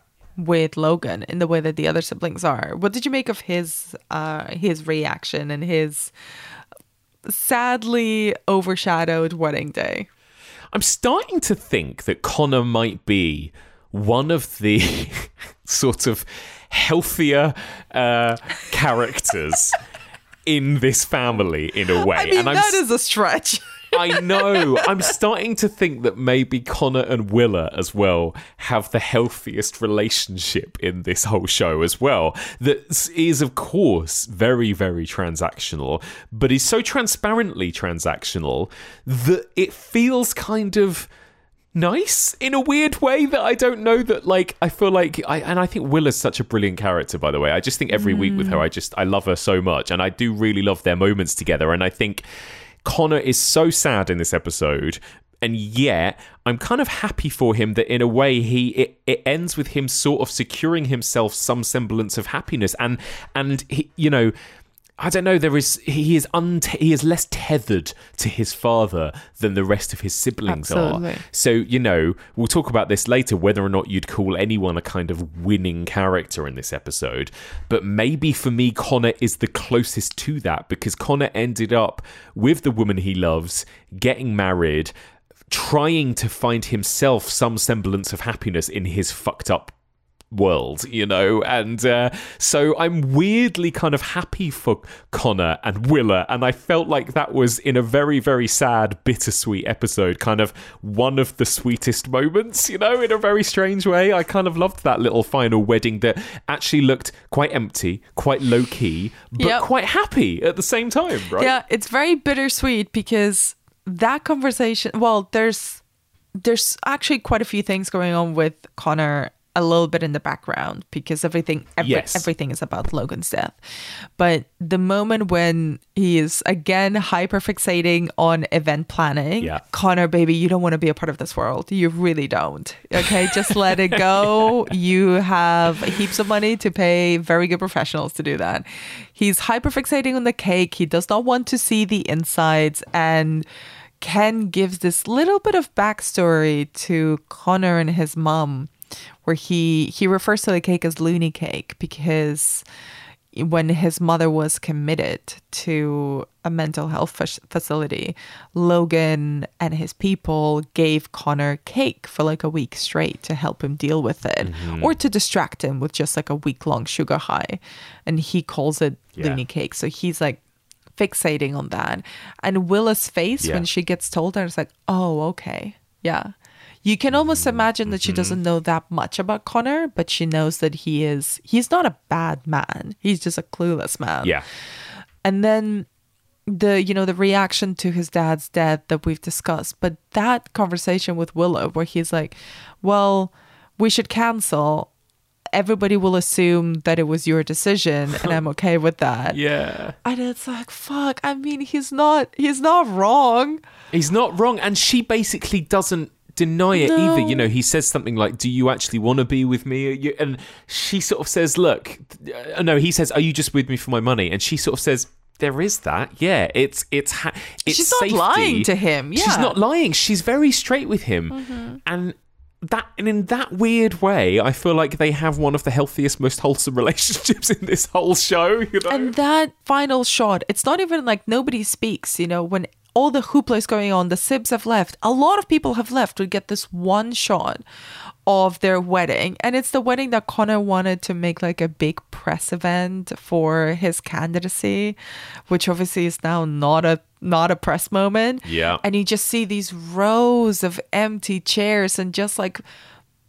With Logan in the way that the other siblings are. What did you make of his uh his reaction and his sadly overshadowed wedding day? I'm starting to think that Connor might be one of the sort of healthier uh, characters in this family in a way. I mean, and I'm that is a stretch. I know. I'm starting to think that maybe Connor and Willa as well have the healthiest relationship in this whole show as well. That is, of course, very, very transactional, but is so transparently transactional that it feels kind of nice in a weird way that I don't know that like I feel like I and I think Willa's such a brilliant character by the way. I just think every week with her mm. I just I love her so much and I do really love their moments together and I think Connor is so sad in this episode and yet I'm kind of happy for him that in a way he it, it ends with him sort of securing himself some semblance of happiness. And and he, you know I don't know. There is he is un he is less tethered to his father than the rest of his siblings Absolutely. are. So you know we'll talk about this later whether or not you'd call anyone a kind of winning character in this episode. But maybe for me, Connor is the closest to that because Connor ended up with the woman he loves, getting married, trying to find himself some semblance of happiness in his fucked up world, you know, and uh, so I'm weirdly kind of happy for Connor and Willa, and I felt like that was in a very, very sad, bittersweet episode, kind of one of the sweetest moments, you know, in a very strange way. I kind of loved that little final wedding that actually looked quite empty, quite low key, but Yep. quite happy at the same time, right? Yeah, it's very bittersweet because that conversation. Well, there's there's actually quite a few things going on with Connor a little bit in the background because everything every, Yes. everything is about Logan's death. But the moment when he is again hyper fixating on event planning, Yeah. Connor, baby, you don't want to be a part of this world. You really don't. Okay, just let it go. You have heaps of money to pay very good professionals to do that. He's hyper fixating on the cake. He does not want to see the insides. And Ken gives this little bit of backstory to Connor and his mom, where he he refers to the cake as loony cake because when his mother was committed to a mental health fac- facility, Logan and his people gave Connor cake for like a week straight to help him deal with it mm-hmm. or to distract him with just like a week long sugar high. And he calls it Yeah. loony cake. So he's like fixating on that. And Willa's face Yeah. when she gets told that is like, oh, okay. Yeah. You can almost imagine that she mm-hmm. doesn't know that much about Connor, but she knows that he is he's not a bad man. He's just a clueless man. Yeah. And then the you know the reaction to his dad's death that we've discussed, but that conversation with Willa where he's like, "Well, we should cancel. Everybody will assume that it was your decision, and I'm okay with that." Yeah. And it's like, fuck. I mean, he's not he's not wrong. He's not wrong, and she basically doesn't deny it No. either. You know, he says something like, "Do you actually want to be with me?" And she sort of says, "Look, uh, no." He says, "Are you just with me for my money?" And she sort of says. There is that, yeah. It's it's ha- it's She's not lying to him, she's yeah. Mm-hmm. not lying. She's very straight with him, and that and in that weird way, I feel like they have one of the healthiest, most wholesome relationships in this whole show. You know, And that final shot, it's not even like nobody speaks, you know, when all the hoopla is going on, the Sibs have left. A lot of people have left. We get this one shot of their wedding. And it's the wedding that Connor wanted to make like a big press event for his candidacy, which obviously is now not a not a press moment. Yeah. And you just see these rows of empty chairs and just like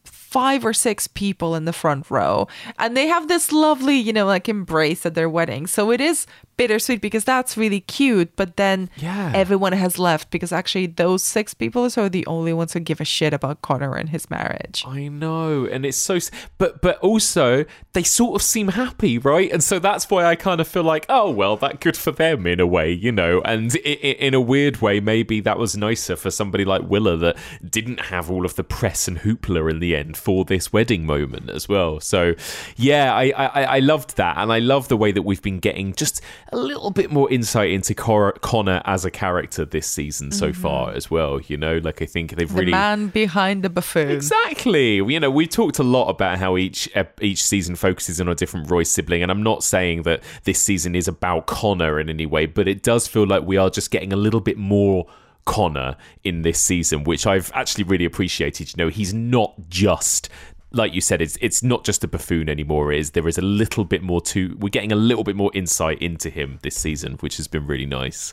five or six people in the front row and they have this lovely you know like embrace at their wedding so it is bittersweet because that's really cute but then Yeah. everyone has left because actually those six people are the only ones who give a shit about connor and his marriage I know, and it's so, but but also they sort of seem happy, right? And so that's why I kind of feel like, oh well, that good for them in a way, you know. And i- i- in a weird way, maybe that was nicer for somebody like Willa that didn't have all of the press and hoopla in the end for this wedding moment as well. So yeah, I I, I loved that, and I love the way that we've been getting just a little bit more insight into Cor- Connor as a character this season so far as well. You know, like I think they've Mm-hmm. the really man behind the buffoon Exactly. You know, we talked a lot about how each each season focuses on a different Roy sibling, and I'm not saying that this season is about Connor in any way, but it does feel like we are just getting a little bit more Connor in this season, which I've actually really appreciated. You know, he's not just like you said, it's it's not just a buffoon anymore. It is there is a little bit more to we're getting a little bit more insight into him this season, which has been really nice.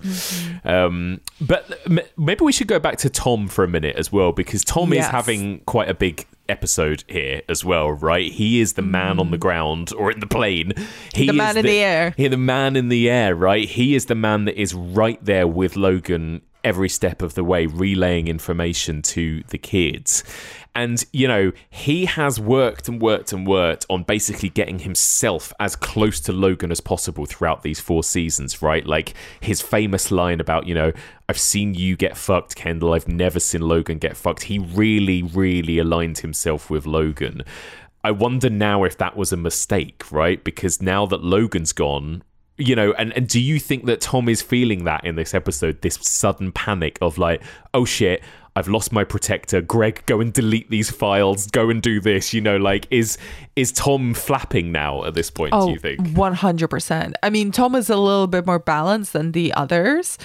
Um, but m- maybe we should go back to Tom for a minute as well, because Tom is having quite a big episode here as well, right? He is the man on the ground or in the plane. He The is man in the air. He, the man in the air, right? He is the man that is right there with Logan every step of the way, relaying information to the kids. And, you know, he has worked and worked and worked on basically getting himself as close to Logan as possible throughout these four seasons, right? Like his famous line about, you know, I've seen you get fucked, Kendall. I've never seen Logan get fucked. He really, really aligned himself with Logan. I wonder now if that was a mistake, right? Because now that Logan's gone, you know, and, and do you think that Tom is feeling that in this episode, this sudden panic of like, oh shit, I've lost my protector. Greg, go and delete these files. Go and do this. You know, like is is Tom flapping now at this point? do oh, you think? 100%. I mean, Tom is a little bit more balanced than the others,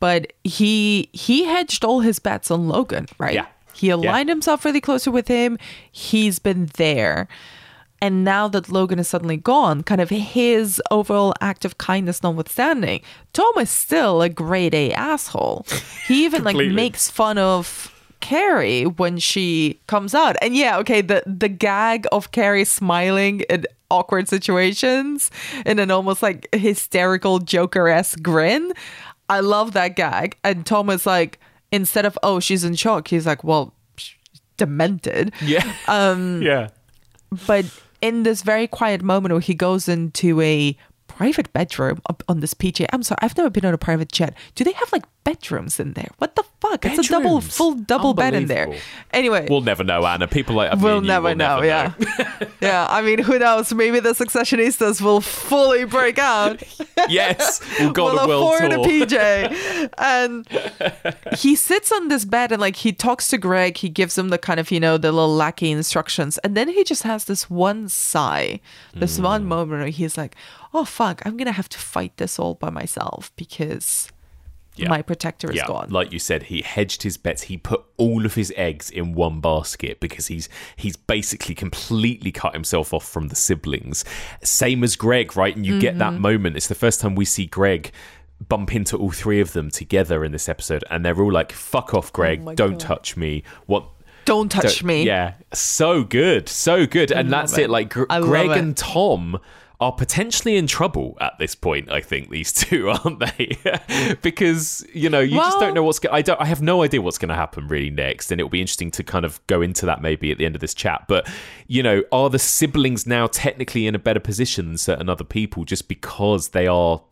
but he he hedged all his bets on Logan, right? Yeah. He aligned himself really closer with him. He's been there. And now that Logan is suddenly gone, kind of his overall act of kindness notwithstanding, Tom is still a grade A asshole. He even like makes fun of Kerry when she comes out. And yeah, okay, the the gag of Kerry smiling in awkward situations in an almost like hysterical Joker-esque grin. I love that gag. And Tom is like, instead of, oh, she's in shock, he's like, well, demented. Yeah. Um. Yeah. But in this very quiet moment where he goes into a private bedroom on this PJ, I'm sorry, I've never been on a private jet. Do they have like bedrooms in there? What the fuck? It's a double, full double bed in there. Anyway, We'll never know, Anna. People like We'll never will know, yeah. yeah, I mean, who knows? Maybe the Successionistas will fully break out. yes, we'll go on will a world afford tour. a PJ. And he sits on this bed and like he talks to Greg. He gives him the kind of, you know, the little lackey instructions. And then he just has this one sigh, this one Mm. moment where he's like, oh, fuck, I'm going to have to fight this all by myself because Yeah. my protector is yeah, gone. like you said, he hedged his bets. He put all of his eggs in one basket because he's he's basically completely cut himself off from the siblings. Same as Greg, right? And you get that Mm-hmm. moment. It's the first time we see Greg bump into all three of them together in this episode, and they're all like, "Fuck off, Greg! Oh Don't God. touch me." What? Don't touch Don't- me. Yeah, so good, so good, and that's it. it. Like Gr- Greg it. and Tom are potentially in trouble at this point. I think these two aren't they? because you know you just don't know what's. Go- I don't. I have no idea what's going to happen really next, and it'll be interesting to kind of go into that maybe at the end of this chat. But you know, are the siblings now technically in a better position than certain other people just because they are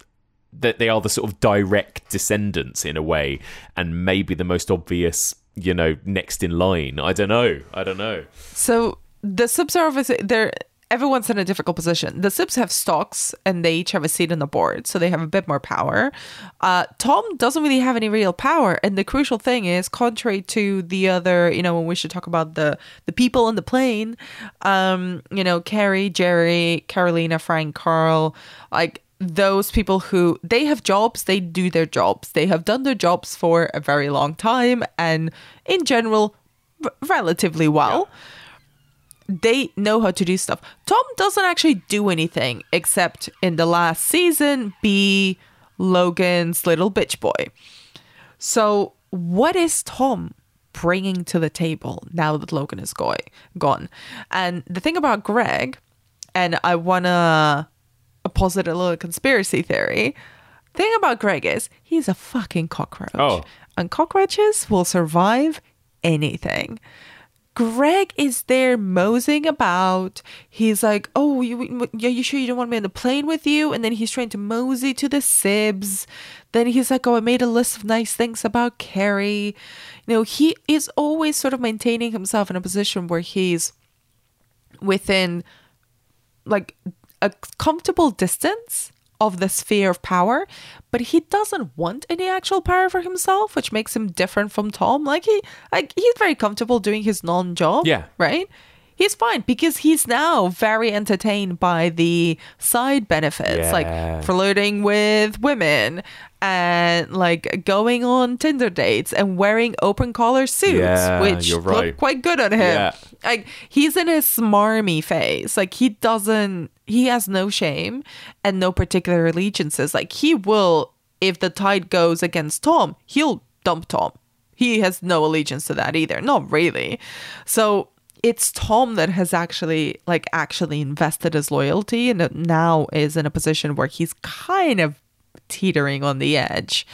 that they are the sort of direct descendants in a way, and maybe the most obvious, you know, next in line. I don't know. I don't know. So the Sibs are obviously they're everyone's in a difficult position. The Sibs have stocks and they each have a seat on the board, so they have a bit more power. Uh, Tom doesn't really have any real power, and the crucial thing is, contrary to the other, you know, when we should talk about the the people on the plane, um, you know, Kerry, Gerri, Karolina, Frank, Karl, like those people who they have jobs they do their jobs they have done their jobs for a very long time and in general r- relatively well they know how to do stuff. Tom doesn't actually do anything except in the last season be Logan's little bitch boy. So, what is Tom bringing to the table now that Logan is going gone? And the thing about Greg, and I wanna posit a little conspiracy theory. Thing about Greg is he's a fucking cockroach. Oh. And cockroaches will survive anything. Greg is there moseying about. He's like, "Oh, you, yeah, you sure you don't want me on the plane with you?" And then he's trying to mosey to the Sibs. Then he's like, "Oh, I made a list of nice things about Kerry." You know, he is always sort of maintaining himself in a position where he's within like a comfortable distance of the sphere of power, but he doesn't want any actual power for himself, which makes him different from Tom. Like he like he's very comfortable doing his non-job. Yeah. Right? He's fine because he's now very entertained by the side benefits, Yeah. like flirting with women and like going on Tinder dates and wearing open collar suits, Yeah, which you're right. look quite good on him Yeah. like he's in his smarmy phase like he doesn't he has no shame and no particular allegiances like he will if the tide goes against tom he'll dump tom he has no allegiance to that either not really so it's tom that has actually like actually invested his loyalty and now is in a position where he's kind of teetering on the edge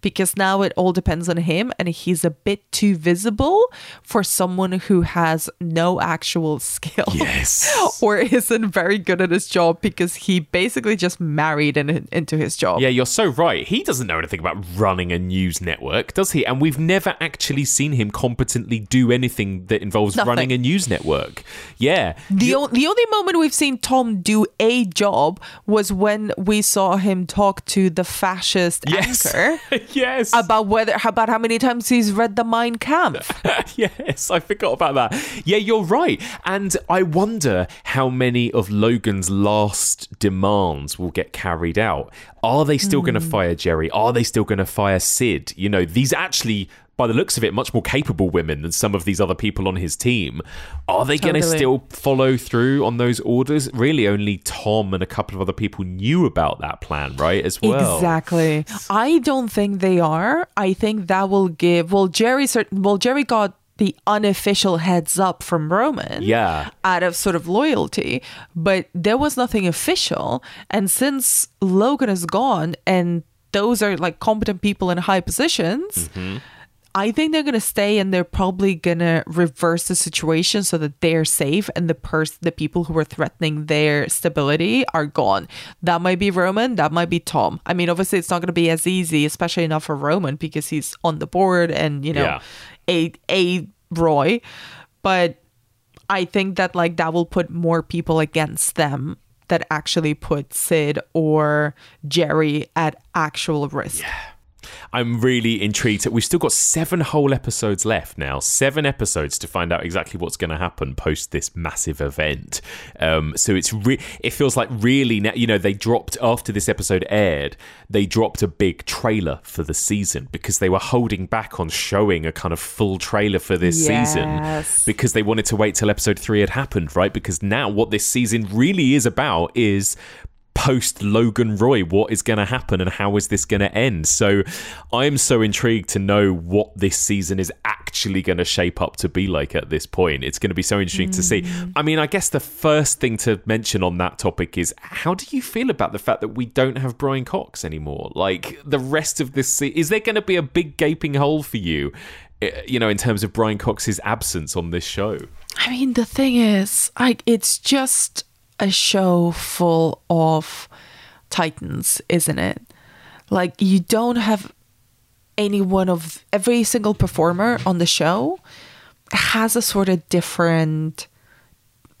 because now it all depends on him and he's a bit too visible for someone who has no actual skill Yes. or isn't very good at his job because he basically just married in, into his job. Yeah, you're so right. He doesn't know anything about running a news network, does he? And we've never actually seen him competently do anything that involves Nothing. running a news network. Yeah. The, o- the only moment we've seen Tom do a job was when we saw him talk to the fascist Yes. anchor yes. about whether about how many times he's read the Mein Kampf. yes, I forgot about that. Yeah, you're right. And I wonder how many of Logan's last demands will get carried out. Are they still going to hmm. fire Gerri? Are they still going to fire Cyd? You know, these actually, by the looks of it, much more capable women than some of these other people on his team. Are they going to still follow through on those orders? Really, only Tom and a couple of other people knew about that plan, right? As well. Exactly. I don't think they are. I think that will give. Well, Gerri certain. Well, Gerri got the unofficial heads up from Roman. Yeah. Out of sort of loyalty, but there was nothing official. And since Logan is gone, and those are like competent people in high positions. Mm-hmm. I think they're gonna stay and they're probably gonna reverse the situation so that they're safe and the pers- the people who were threatening their stability are gone. That might be Roman, that might be Tom. I mean, obviously it's not gonna be as easy, especially not for Roman because he's on the board and you know Yeah. a a Roy. But I think that like that will put more people against them that actually put Cyd or Gerri at actual risk. I'm really intrigued. We've still got seven whole episodes left now. Seven episodes to find out exactly what's going to happen post this massive event. Um, so it's re- it feels like really now. You know, they dropped after this episode aired. They dropped a big trailer for the season because they were holding back on showing a kind of full trailer for this season because they wanted to wait till episode three had happened, right? Because now what this season really is about is post Logan Roy, what is going to happen and how is this going to end? So I'm so intrigued to know what this season is actually going to shape up to be like at this point. It's going to be so interesting mm. to see. Mm. I mean, I guess the first thing to mention on that topic is how do you feel about the fact that we don't have Brian Cox anymore? Like the rest of this, se- is there going to be a big gaping hole for you? Eh, you know, in terms of Brian Cox's absence on this show. I mean, the thing is, like, it's just a show full of titans, isn't it? Like you don't have any one of every single performer on the show has a sort of different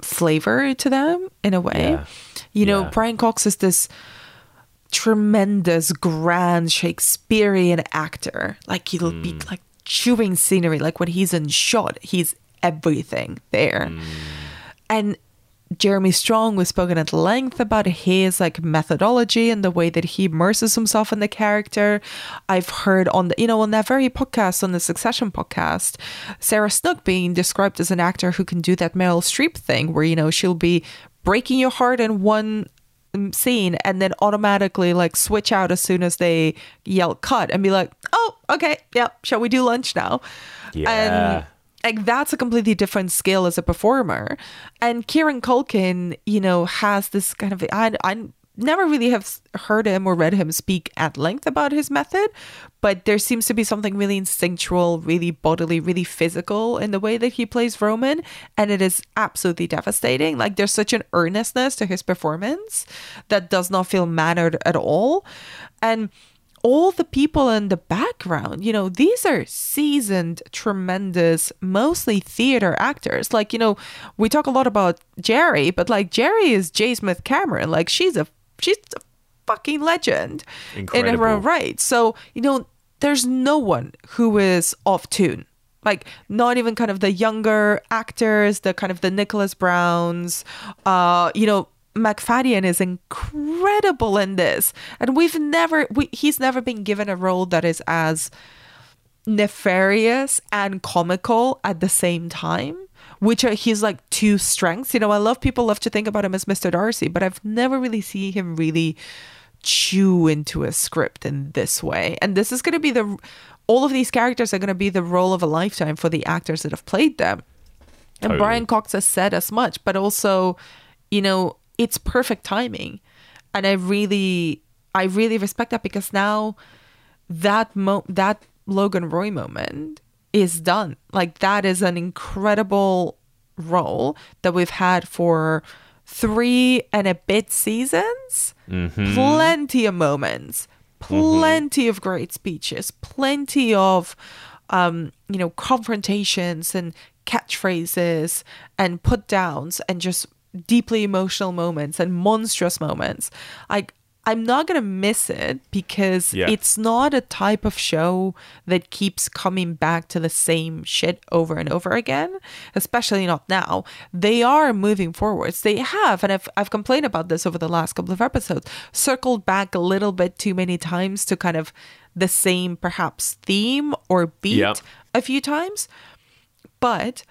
flavor to them in a way. Yeah. You know, yeah. Brian Cox is this tremendous, grand Shakespearean actor. Like he'll mm. be like chewing scenery. Like when he's in shot, he's everything there. Mm. And Jeremy Strong was spoken at length about his like methodology and the way that he immerses himself in the character. I've heard on the you know on that very podcast on the Succession podcast, Sarah Snook being described as an actor who can do that Meryl Streep thing where you know she'll be breaking your heart in one um, scene and then automatically like switch out as soon as they yell cut and be like, "Oh, okay, yeah, shall we do lunch now?" Yeah. And like that's a completely different skill as a performer. And Kieran Culkin, you know, has this kind of I I never really have heard him or read him speak at length about his method, but there seems to be something really instinctual, really bodily, really physical in the way that he plays Roman, and it is absolutely devastating. Like there's such an earnestness to his performance that does not feel mannered at all. And all the people in the background, you know, these are seasoned, tremendous, mostly theater actors. Like, you know, we talk a lot about Gerri, but like Gerri is J. Smith-Cameron. Like she's a she's a fucking legend Incredible. in her own right. So, you know, there's no one who is off tune. Like not even kind of the younger actors, the kind of the Nicholas Brauns, uh, you know, Macfadyen is incredible in this, and we've never we, he's never been given a role that is as nefarious and comical at the same time which are his like two strengths. You know i love people love to think about him as mr darcy but i've never really seen him really chew into a script in this way. And this is going to be the all of these characters are going to be the role of a lifetime for the actors that have played them. And totally. brian cox has said as much but also you know it's perfect timing. And I really I really respect that because now that mo that Logan Roy moment is done. Like that is an incredible role that we've had for three and a bit seasons. Mm-hmm. Plenty of moments, plenty mm-hmm. of great speeches, plenty of um, you know, confrontations and catchphrases and put downs and just deeply emotional moments and monstrous moments. Like I'm not going to miss it because yeah. it's not a type of show that keeps coming back to the same shit over and over again, especially not now. They are moving forwards. They have, and I've, I've complained about this over the last couple of episodes, circled back a little bit too many times to kind of the same, perhaps, theme or beat yeah. a few times. But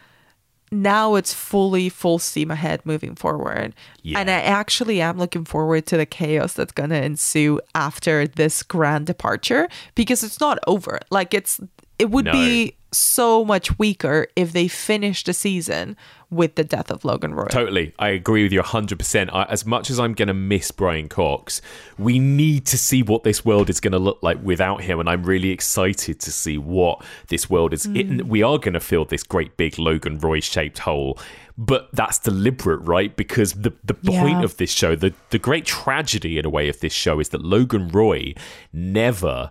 now it's fully full steam ahead moving forward. Yeah. And I actually am looking forward to the chaos that's going to ensue after this grand departure because it's not over. Like it's it would no. be so much weaker if they finished the season with the death of Logan Roy. Totally. I agree with you 100%. I, as much as I'm going to miss Brian Cox, we need to see what this world is going to look like without him. And I'm really excited to see what this world is. Mm. It, we are going to fill this great big Logan Roy shaped hole. But that's deliberate, right? Because the, the point yeah. of this show, the, the great tragedy in a way of this show is that Logan Roy never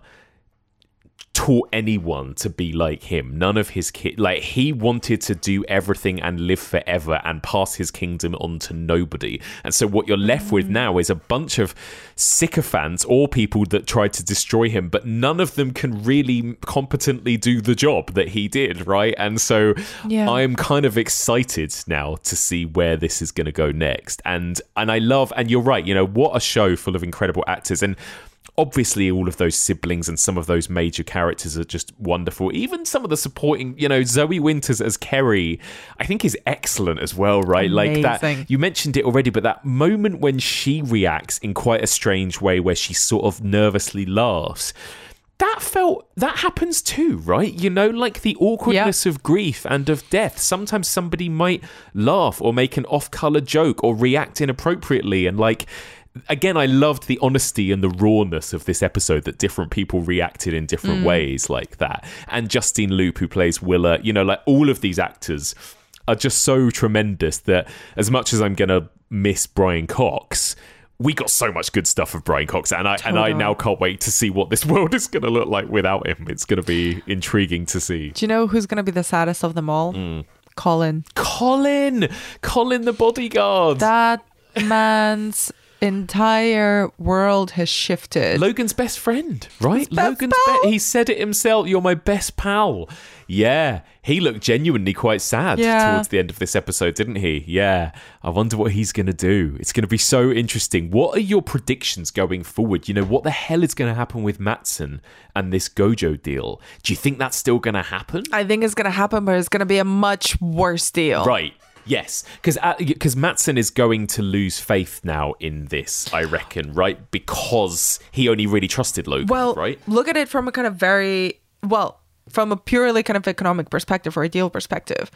taught anyone to be like him. None of his kids, like he wanted to do everything and live forever and pass his kingdom on to nobody. And so what you're left with mm. now is a bunch of sycophants or people that tried to destroy him, but none of them can really competently do the job that he did, right? And so yeah. I'm kind of excited now to see where this is going to go next. And and I love and you're right, you know, what a show full of incredible actors and obviously all of those siblings and some of those major characters are just wonderful. Even some of the supporting you know zoe winters as kerry i think is excellent as well right? Like Amazing. that you mentioned it already but that moment when she reacts in quite a strange way where she sort of nervously laughs that felt that happens too right? You know like the awkwardness of grief and of death. Sometimes somebody might laugh or make an off-color joke or react inappropriately and like again i loved the honesty and the rawness of this episode that different people reacted in different ways like that and justine Lupe who plays willa you know like all of these actors are just so tremendous that as much as i'm gonna miss brian cox we got so much good stuff of Brian Cox, and I and I now can't wait to see what this world is going to look like without him. It's going to be intriguing to see. Do you know who's going to be the saddest of them all? Mm. Colin. Colin, Colin the bodyguard. That man's entire world has shifted. Logan's best friend, right? Best Logan's be- he said it himself, you're my best pal. Yeah, he looked genuinely quite sad Yeah. towards the end of this episode, didn't he? Yeah. I wonder what he's going to do. It's going to be so interesting. What are your predictions going forward? You know, what the hell is going to happen with Matsson and this Gojo deal? Do you think that's still going to happen? I think it's going to happen, but it's going to be a much worse deal. Right. Yes, because because uh, Matsson is going to lose faith now in this, I reckon, right? Because he only really trusted Logan, Well, right? look at it from a kind of very well, from a purely kind of economic perspective or a deal perspective.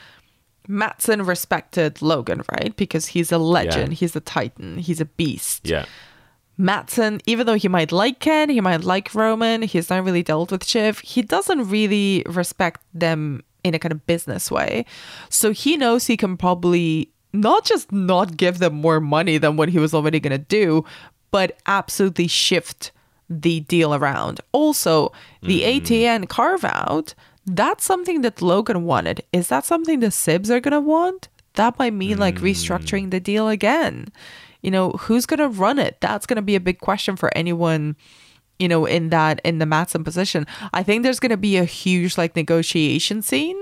Matsson respected Logan, right? Because he's a legend, Yeah. he's a titan, he's a beast. Yeah. Matsson, even though he might like Ken, he might like Roman, he's not really dealt with Shiv, he doesn't really respect them in a kind of business way. So he knows he can probably not just not give them more money than what he was already going to do, but absolutely shift the deal around. Also, the hmm. ATN carve out, that's something that Logan wanted. Is that something the Sibs are going to want? That might mean like hmm. restructuring the deal again you know who's going to run it that's going to be a big question for anyone you know in that in the Matsson position i think there's going to be a huge like negotiation scene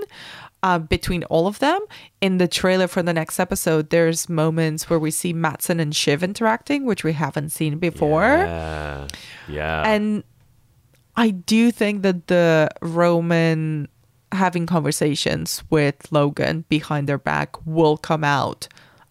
uh, between all of them in the trailer for the next episode there's moments where we see Matsson and shiv interacting which we haven't seen before Yeah. Yeah. and I do think that the Roman having conversations with Logan behind their back will come out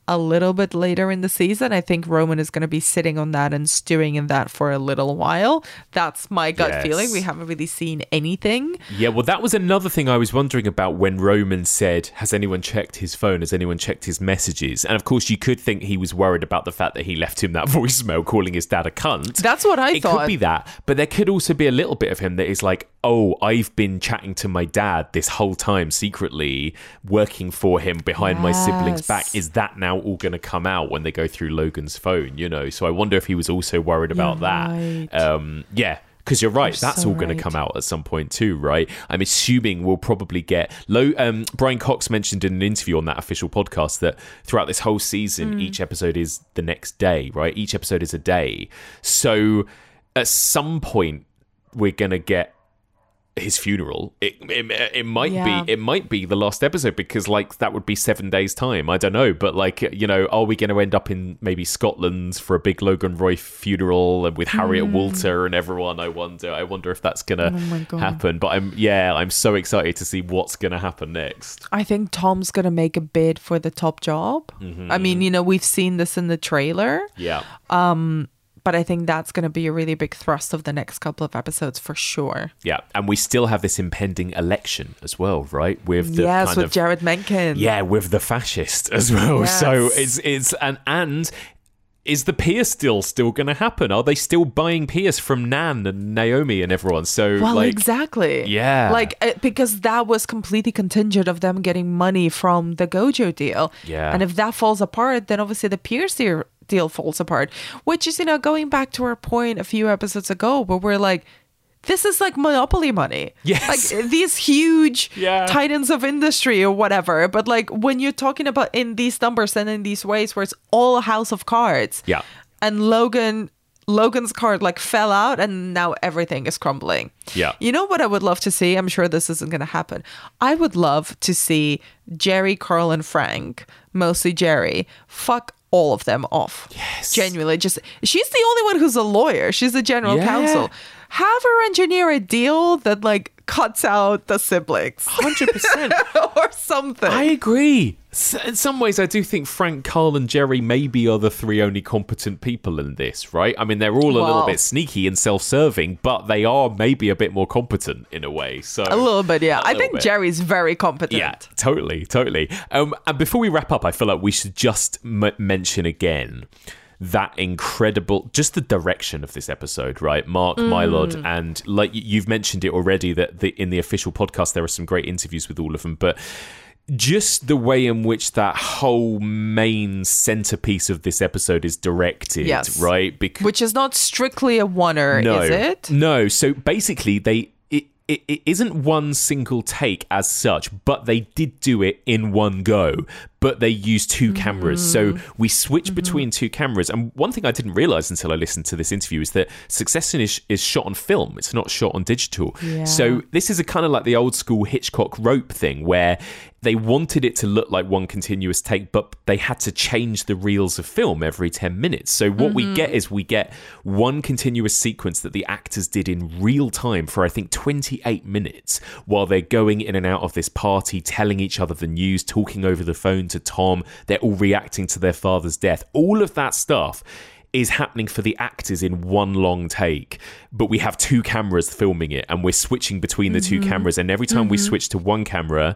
a little bit later in the season. I think Roman is going to be sitting on that and stewing in that for a little while. That's my gut Yes. feeling. We haven't really seen anything. Yeah, well, that was another thing I was wondering about when Roman said, Has anyone checked his phone? Has anyone checked his messages? And of course, you could think he was worried about the fact that he left him that voicemail calling his dad a cunt. That's what I it thought. could be that, but there could also be a little bit of him that is like, Oh, I've been chatting to my dad this whole time secretly, working for him behind my siblings' back. Is that now all going to come out when they go through Logan's phone? You know, so I wonder if he was also worried about You're that. right. Um, yeah. Because you're right, You're that's so all going right. to come out at some point too, right? I'm assuming we'll probably get low. Um, Brian Cox mentioned in an interview on that official podcast that throughout this whole season, Mm. each episode is the next day, right? Each episode is a day. So at some point, we're going to get his funeral. It, it, it might Yeah. be it might be the last episode because like that would be seven days time. I don't know, but like you know, are we going to end up in maybe Scotland for a big Logan Roy funeral and with Harriet Walter and everyone? I wonder. I wonder if that's going Hmm. Oh to happen. But I'm yeah, I'm so excited to see what's going to happen next. I think Tom's going to make a bid for the top job. Mm-hmm. I mean, you know, we've seen this in the trailer. Yeah. But I think that's going to be a really big thrust of the next couple of episodes for sure. Yeah, and we still have this impending election as well, right? With the yes, kind with of Jeryd Mencken. yeah, with the fascist as well. So it's it's and and is the Pierce deal still going to happen? Are they still buying Pierce from Nan and Naomi and everyone? So Well, like, exactly. Yeah. Like, uh, because that was completely contingent of them getting money from the Gojo deal. Yeah. And if that falls apart, then obviously the Pierce deal, deal falls apart, which is, you know, going back to our point a few episodes ago where we're like, this is like monopoly money. Yes. Like these huge Yeah. titans of industry or whatever. But like when you're talking about in these numbers and in these ways where it's all a house of cards. Yeah. And Logan Logan's card like fell out and now everything is crumbling. Yeah. You know what I would love to see? I'm sure this isn't going to happen. I would love to see Gerri, Karl, and Frank, mostly Gerri, fuck all of them off. Yes. Genuinely, just she's the only one who's a lawyer. She's the general Yeah. counsel. Have her engineer a deal that like cuts out the siblings 100%. or something. I agree. In some ways, I do think Frank, Karl, and Gerri maybe are the three only competent people in this, right? I mean, they're all a little bit sneaky and self-serving, but they are maybe a bit more competent in a way. So a little bit, yeah. I think bit. Gerri's very competent. Yeah, totally, totally. Um, and before we wrap up, I feel like we should just m- mention again that incredible, just the direction of this episode, right? Mark Mylod, mm. and like you've mentioned it already, that the, in the official podcast there are some great interviews with all of them, but just the way in which that whole main centerpiece of this episode is directed, Yes. right? Because Which is not strictly a oneer, no, is it? No. So basically, they it, it isn't one single take as such, but they did do it in one go. But they use two cameras, so Mm. we switch Mm-hmm. between two cameras. And one thing I didn't realize until I listened to this interview is that Succession is, is shot on film; it's not shot on digital. Yeah. So this is a kind of like the old school Hitchcock rope thing, where they wanted it to look like one continuous take, but they had to change the reels of film every 10 minutes. So what we get is we get one continuous sequence that the actors did in real time for I think 28 minutes while they're going in and out of this party, telling each other the news, talking over the phone to Tom. They're all reacting to their father's death. All of that stuff is happening for the actors in one long take, but we have two cameras filming it and we're switching between the two mm-hmm. cameras. And every time we mm-hmm. switch to one camera,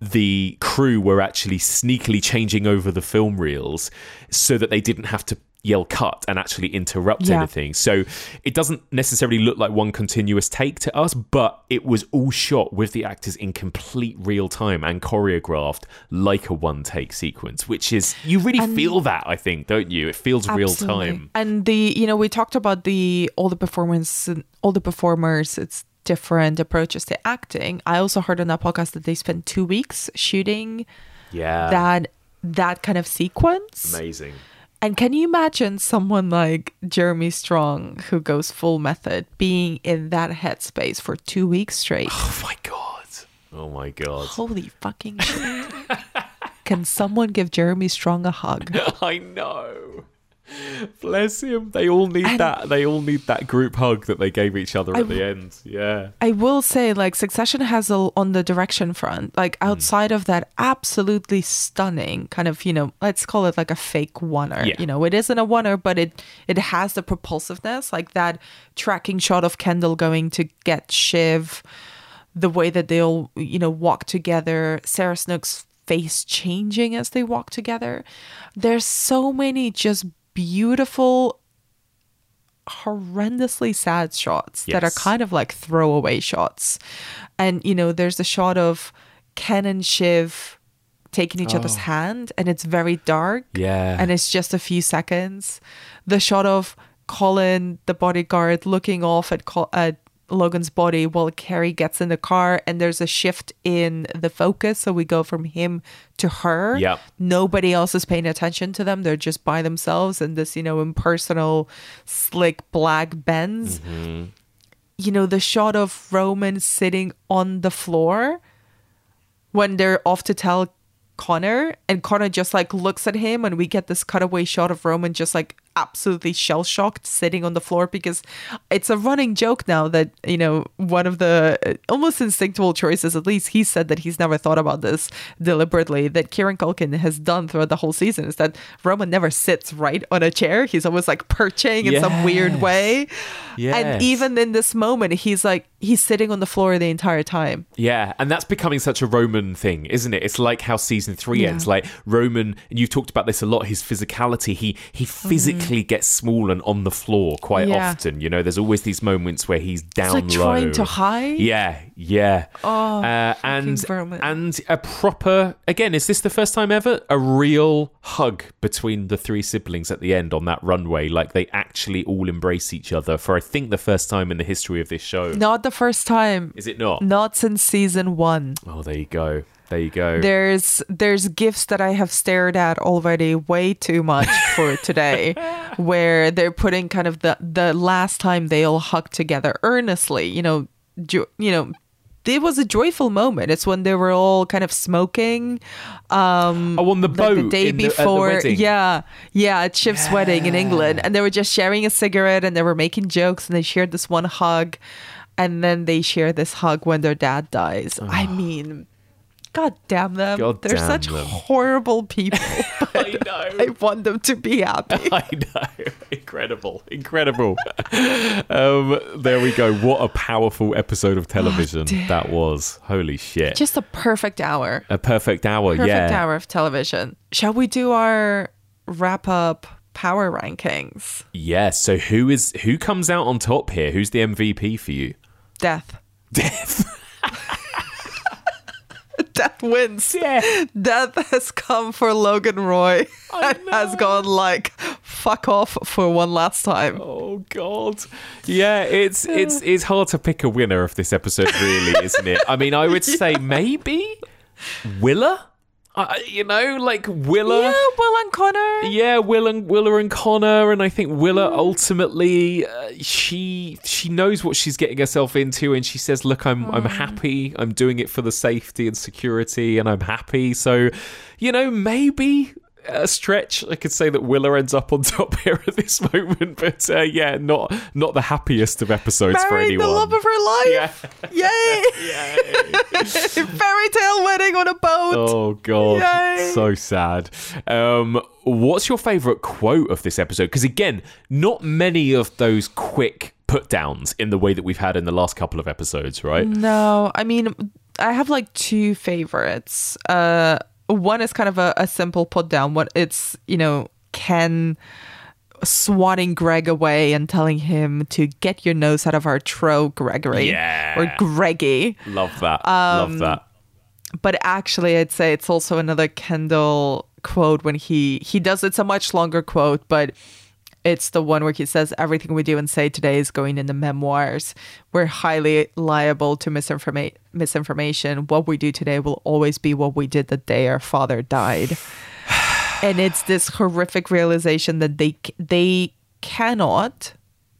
the crew were actually sneakily changing over the film reels so that they didn't have to yell cut and actually interrupt Yeah. anything. So it doesn't necessarily look like one continuous take to us, but it was all shot with the actors in complete real time and choreographed like a one take sequence, which is you really feel that, I think, don't you? It feels real time. And the you know we talked about the all the performance all the performers. It's different approaches to acting. I also heard on that podcast that they spent two weeks shooting Yeah. that that kind of sequence. amazing. And can you imagine someone like Jeremy Strong, who goes full method, being in that headspace for two weeks straight? Oh my god. Oh my god. Holy fucking shit. Can someone give Jeremy Strong a hug? I know. Bless him. They all need And- that. They all need that group hug that they gave each other at the end. Yeah. I will say, like, Succession has a, on the direction front, like, Hmm. outside of that absolutely stunning kind of, you know, let's call it like a fake oneer. Yeah. You know, it isn't a oneer, but it it has the propulsiveness, like that tracking shot of Kendall going to get Shiv, the way that they'll, you know, walk together, Sarah Snook's face changing as they walk together. There's so many just beautiful horrendously sad shots that are kind of like throwaway shots. And, you know, there's a shot of Ken and Shiv taking each other's oh. hand and it's very dark. Oh. Yeah. And it's just a few seconds. The shot of Colin, the bodyguard, looking off at, Col- at Logan's body while Kerry gets in the car and there's a shift in the focus. So we go from him to her. Yep. Nobody else is paying attention to them. They're just by themselves in this, you know, impersonal, slick black Benz. Mm-hmm. You know, the shot of Roman sitting on the floor when they're off to tell Connor and Connor just like looks at him and we get this cutaway shot of Roman just like absolutely shell shocked sitting on the floor because it's a running joke now that you know one of the uh, almost instinctual choices at least he said that he's never thought about this deliberately that Kieran Culkin has done throughout the whole season is that Roman never sits right on a chair he's always like perching in some weird way Yes. and even in this moment he's like he's sitting on the floor the entire time Yeah, and that's becoming such a Roman thing, isn't it? It's like how season three Yeah. ends. Like Roman, and you've talked about this a lot. His physicality, he he physically gets small and on the floor quite. Yeah. often. You know, there's always these moments where he's down like low, trying to hide. Yeah, yeah. Oh, uh, and Roman. and a proper again. Is this the first time ever a real hug between the three siblings at the end on that runway? Like they actually all embrace each other for I think the first time in the history of this show. not the first time Is it not? not since season one Oh, there you go. There you go. there's there's gifts that i have stared at already way too much for today where they're putting kind of the the last time they all hugged together earnestly you know ju- you know it was a joyful moment. It's when they were all kind of smoking. Um, Oh, on the like boat the day in the- the before. yeah, yeah, at Shiv's wedding in England, and they were just sharing a cigarette and they were making jokes and they shared this one hug, and then they share this hug when their dad dies. I mean. God damn them. God They're damn such them. horrible people. I know. I want them to be happy. I know. Incredible. Incredible. um, there we go. What a powerful episode of television that was. Holy shit. Just a perfect hour. a perfect hour. Perfect yeah. hour of television. Shall we do our wrap up power rankings? Yeah. So who is who comes out on top here? Who's the MVP for you? Death. Death. Death wins. Yeah. Death has come for Logan Roy I and has gone like fuck off for one last time. Oh God. Yeah, it's it's it's hard to pick a winner of this episode, really, isn't it? I mean, I would say maybe Willa. Uh, you know, like Willa. Yeah, Will and Connor. Yeah, Will and Willa and Connor, and I think Willa ultimately uh, she she knows what she's getting herself into, and she says, "Look, I'm I'm happy. I'm doing it for the safety and security, and I'm happy." So, you know, maybe a stretch I could say that Willa ends up on top here at this moment, but uh, yeah, not not the happiest of episodes for anyone. the love of her life. Yay! yeah. Fairy tale wedding on a boat. Oh god, Yay. so sad. Um, what's your favorite quote of this episode? Because again, not many of those quick put downs in the way that we've had in the last couple of episodes, right? No, I mean, I have like two favorites. Uh, one is kind of a, a simple put down. What it's you know Ken swatting Greg away and telling him to get your nose out of our tro, Gregory, Yeah. or Greggy. Love that. Love um, that. But actually, I'd say it's also another Kendall quote when he he does. It's a much longer quote, but. It's the one where he says everything we do and say today is going in the memoirs. We're highly liable to misinforma- misinformation. What we do today will always be what we did the day our father died. and it's this horrific realization that they they cannot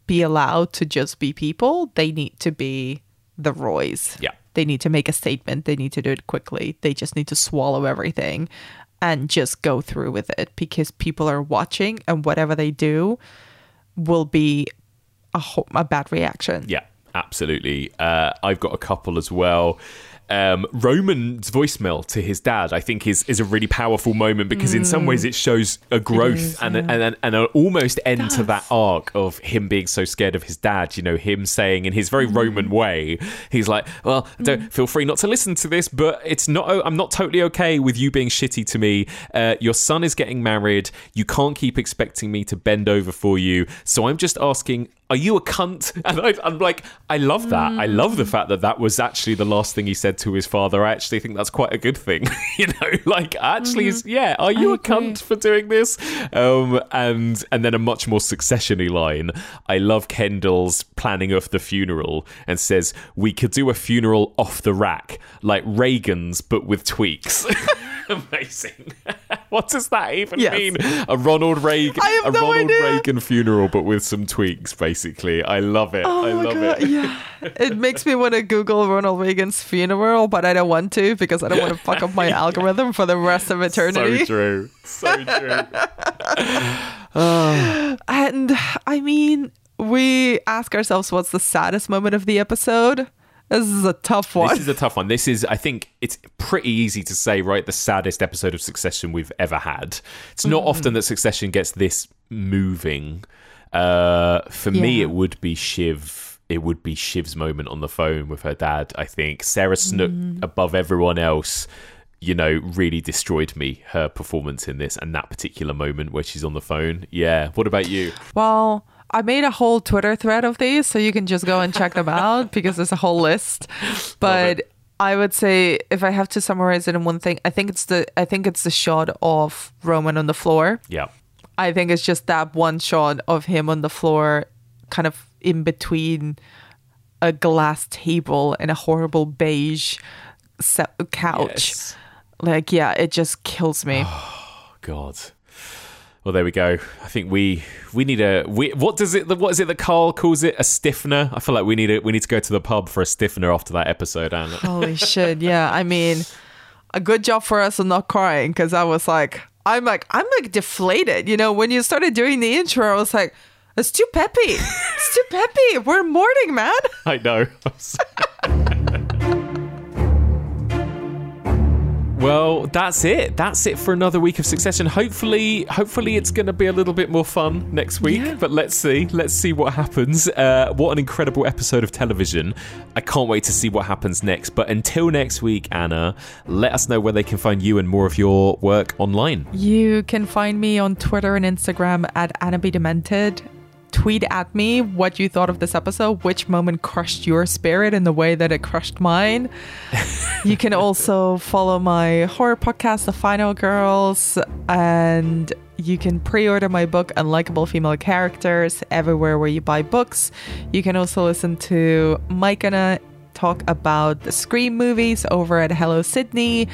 be allowed to just be people. They need to be the Roys. Yeah. They need to make a statement. They need to do it quickly. They just need to swallow everything and just go through with it because people are watching and whatever they do will be a, ho- a bad reaction. Yeah, absolutely. Uh, I've got a couple as well. Um, Roman's voicemail to his dad, I think, is is a really powerful moment because in some ways it shows a growth is, and, yeah. and and and an almost end to that arc of him being so scared of his dad. You know, him saying in his very Mm. Roman way, he's like, "Well, don't feel free not to listen to this, but it's not. I'm not totally okay with you being shitty to me. Uh, your son is getting married. You can't keep expecting me to bend over for you. So I'm just asking." Are you a cunt? And I, I'm like, I love that. I love the fact that that was actually the last thing he said to his father. I actually think that's quite a good thing. you know, like actually, is yeah. Are you I a cunt for doing this? Um, and and then a much more successiony line. I love Kendall's planning of the funeral and says we could do a funeral off the rack like Reagan's but with tweaks. Amazing. what does that even Yes. mean? A Ronald Reagan, a no Ronald idea. Reagan funeral, but with some tweaks. Basically, I love it. Oh I my love God, it. Yeah. It makes me want to Google Ronald Reagan's funeral, but I don't want to because I don't want to fuck up my algorithm for the rest of eternity. So true. So true. And I mean, we ask ourselves what's the saddest moment of the episode? This is a tough one. This is a tough one. This is, I think, it's pretty easy to say, right? The saddest episode of Succession we've ever had. It's not often that Succession gets this moving. Uh, for me, it would be Shiv. It would be Shiv's moment on the phone with her dad. I think Sarah Snook, above everyone else, you know, really destroyed me. Her performance in this and that particular moment where she's on the phone. Yeah. What about you? well, I made a whole Twitter thread of these, so you can just go and check them out because there's a whole list. But I would say if I have to summarize it in one thing, I think it's the I think it's the shot of Roman on the floor. Yeah. I think it's just that one shot of him on the floor, kind of in between a glass table and a horrible beige couch. Yes. Like, yeah, it just kills me. God. Well, there we go. I think we we need a we, what does it what is it that Karl calls it a stiffener? I feel like we need it. We need to go to the pub for a stiffener after that episode. And Holy shit! Yeah, I mean, a good job for us on not crying because I was like, I'm like, I'm like deflated. You know, when you started doing the intro, I was like, it's too peppy. It's too peppy. We're mourning, man. I know. Well, that's it. That's it for another week of Succession. Hopefully, hopefully it's going to be a little bit more fun next week. Yeah. But let's see. Let's see what happens. Uh, what an incredible episode of television. I can't wait to see what happens next. But until next week, Anna, let us know where they can find you and more of your work online. You can find me on Twitter and Instagram at Anna Be Demented. Tweet at me what you thought of this episode, which moment crushed your spirit in the way that it crushed mine. you can also follow my horror podcast, The Final Girls, and you can pre order my book, Unlikable Female Characters, everywhere where you buy books. You can also listen to Mike and I talk about the Scream movies over at Hello Sidney.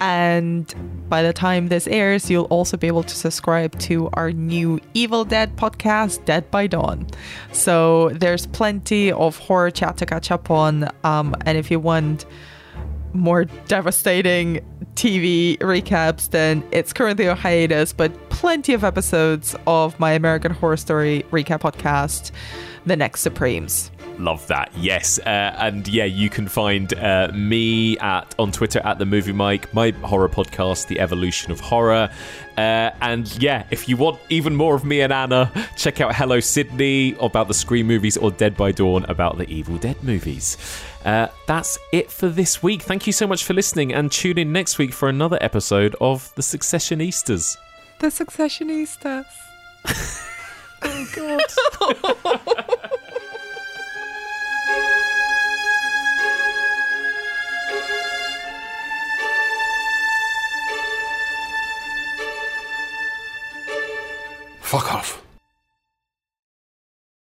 And by the time this airs, you'll also be able to subscribe to our new Evil Dead podcast, Dead by Dawn. So there's plenty of horror chat to catch up on. Um, and if you want more devastating TV recaps, then it's currently on hiatus, but plenty of episodes of my American Horror Story recap podcast, The Next Supremes. Love that. Yes. Uh, and yeah, you can find uh, me at on Twitter at the Movie Mike, my horror podcast, The Evolution of Horror. Uh, and yeah, if you want even more of me and Anna, check out Hello Sidney about the Scream movies or Dead by Dawn about the Evil Dead movies. Uh, that's it for this week. Thank you so much for listening and tune in next week for another episode of The Succession Easters. The Successionistas. Fuck off.